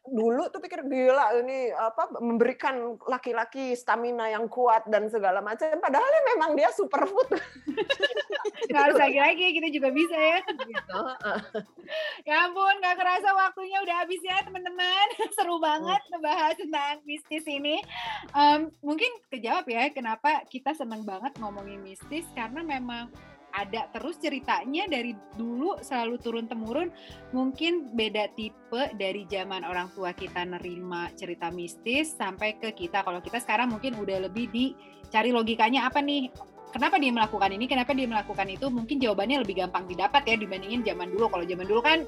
Speaker 3: dulu tuh pikir gila ini apa memberikan laki-laki stamina yang kuat dan segala macam padahal ya memang dia superfood.
Speaker 1: Nggak harus lagi-lagi kita juga bisa ya. Gitu. ya ampun nggak kerasa waktunya udah habis ya teman-teman. Seru banget ngebahas tentang mistis ini. Um, mungkin kejawab ya kenapa kita senang banget ngomongin mistis karena memang ada terus ceritanya dari dulu selalu turun temurun mungkin beda tipe dari zaman orang tua kita nerima cerita mistis sampai ke kita. Kalau kita sekarang mungkin udah lebih dicari logikanya apa nih kenapa dia melakukan ini, kenapa dia melakukan itu, mungkin jawabannya lebih gampang didapat ya dibandingin zaman dulu. Kalau zaman dulu kan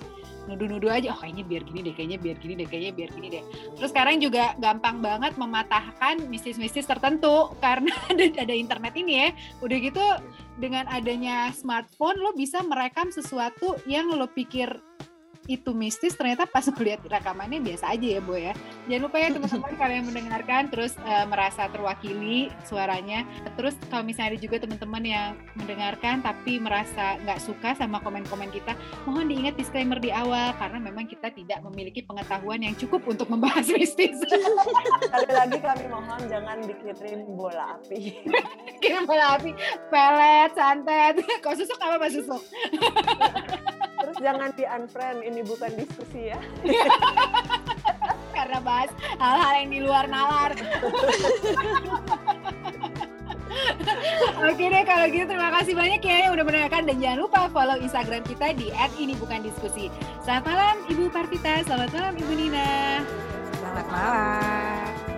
Speaker 1: nuduh-nuduh aja, oh kayaknya biar gini deh, kayaknya biar gini deh, kayaknya biar gini deh. Terus sekarang juga gampang banget mematahkan mistis-mistis tertentu karena ada, ada internet ini ya. Udah gitu dengan adanya smartphone lo bisa merekam sesuatu yang lo pikir itu mistis ternyata pas melihat rekamannya biasa aja ya Bu ya. Jangan lupa ya teman-teman kalian mendengarkan terus uh, merasa terwakili suaranya. Terus kalau misalnya ada juga teman-teman yang mendengarkan tapi merasa nggak suka sama komen-komen kita, mohon diingat disclaimer di awal karena memang kita tidak memiliki pengetahuan yang cukup untuk membahas mistis.
Speaker 3: Sekali lagi kami mohon jangan dikirim bola api.
Speaker 1: Kirim bola api, pelet, santet. Kok susuk apa Mas susuk?
Speaker 3: Jangan di unfriend, ini bukan diskusi ya.
Speaker 1: Karena bahas hal-hal yang di luar nalar. Oke deh kalau gitu terima kasih banyak ya yang udah mendengarkan dan jangan lupa follow Instagram kita di @ini_bukan_diskusi. Selamat malam Ibu Partita, selamat malam Ibu Nina.
Speaker 2: Selamat malam.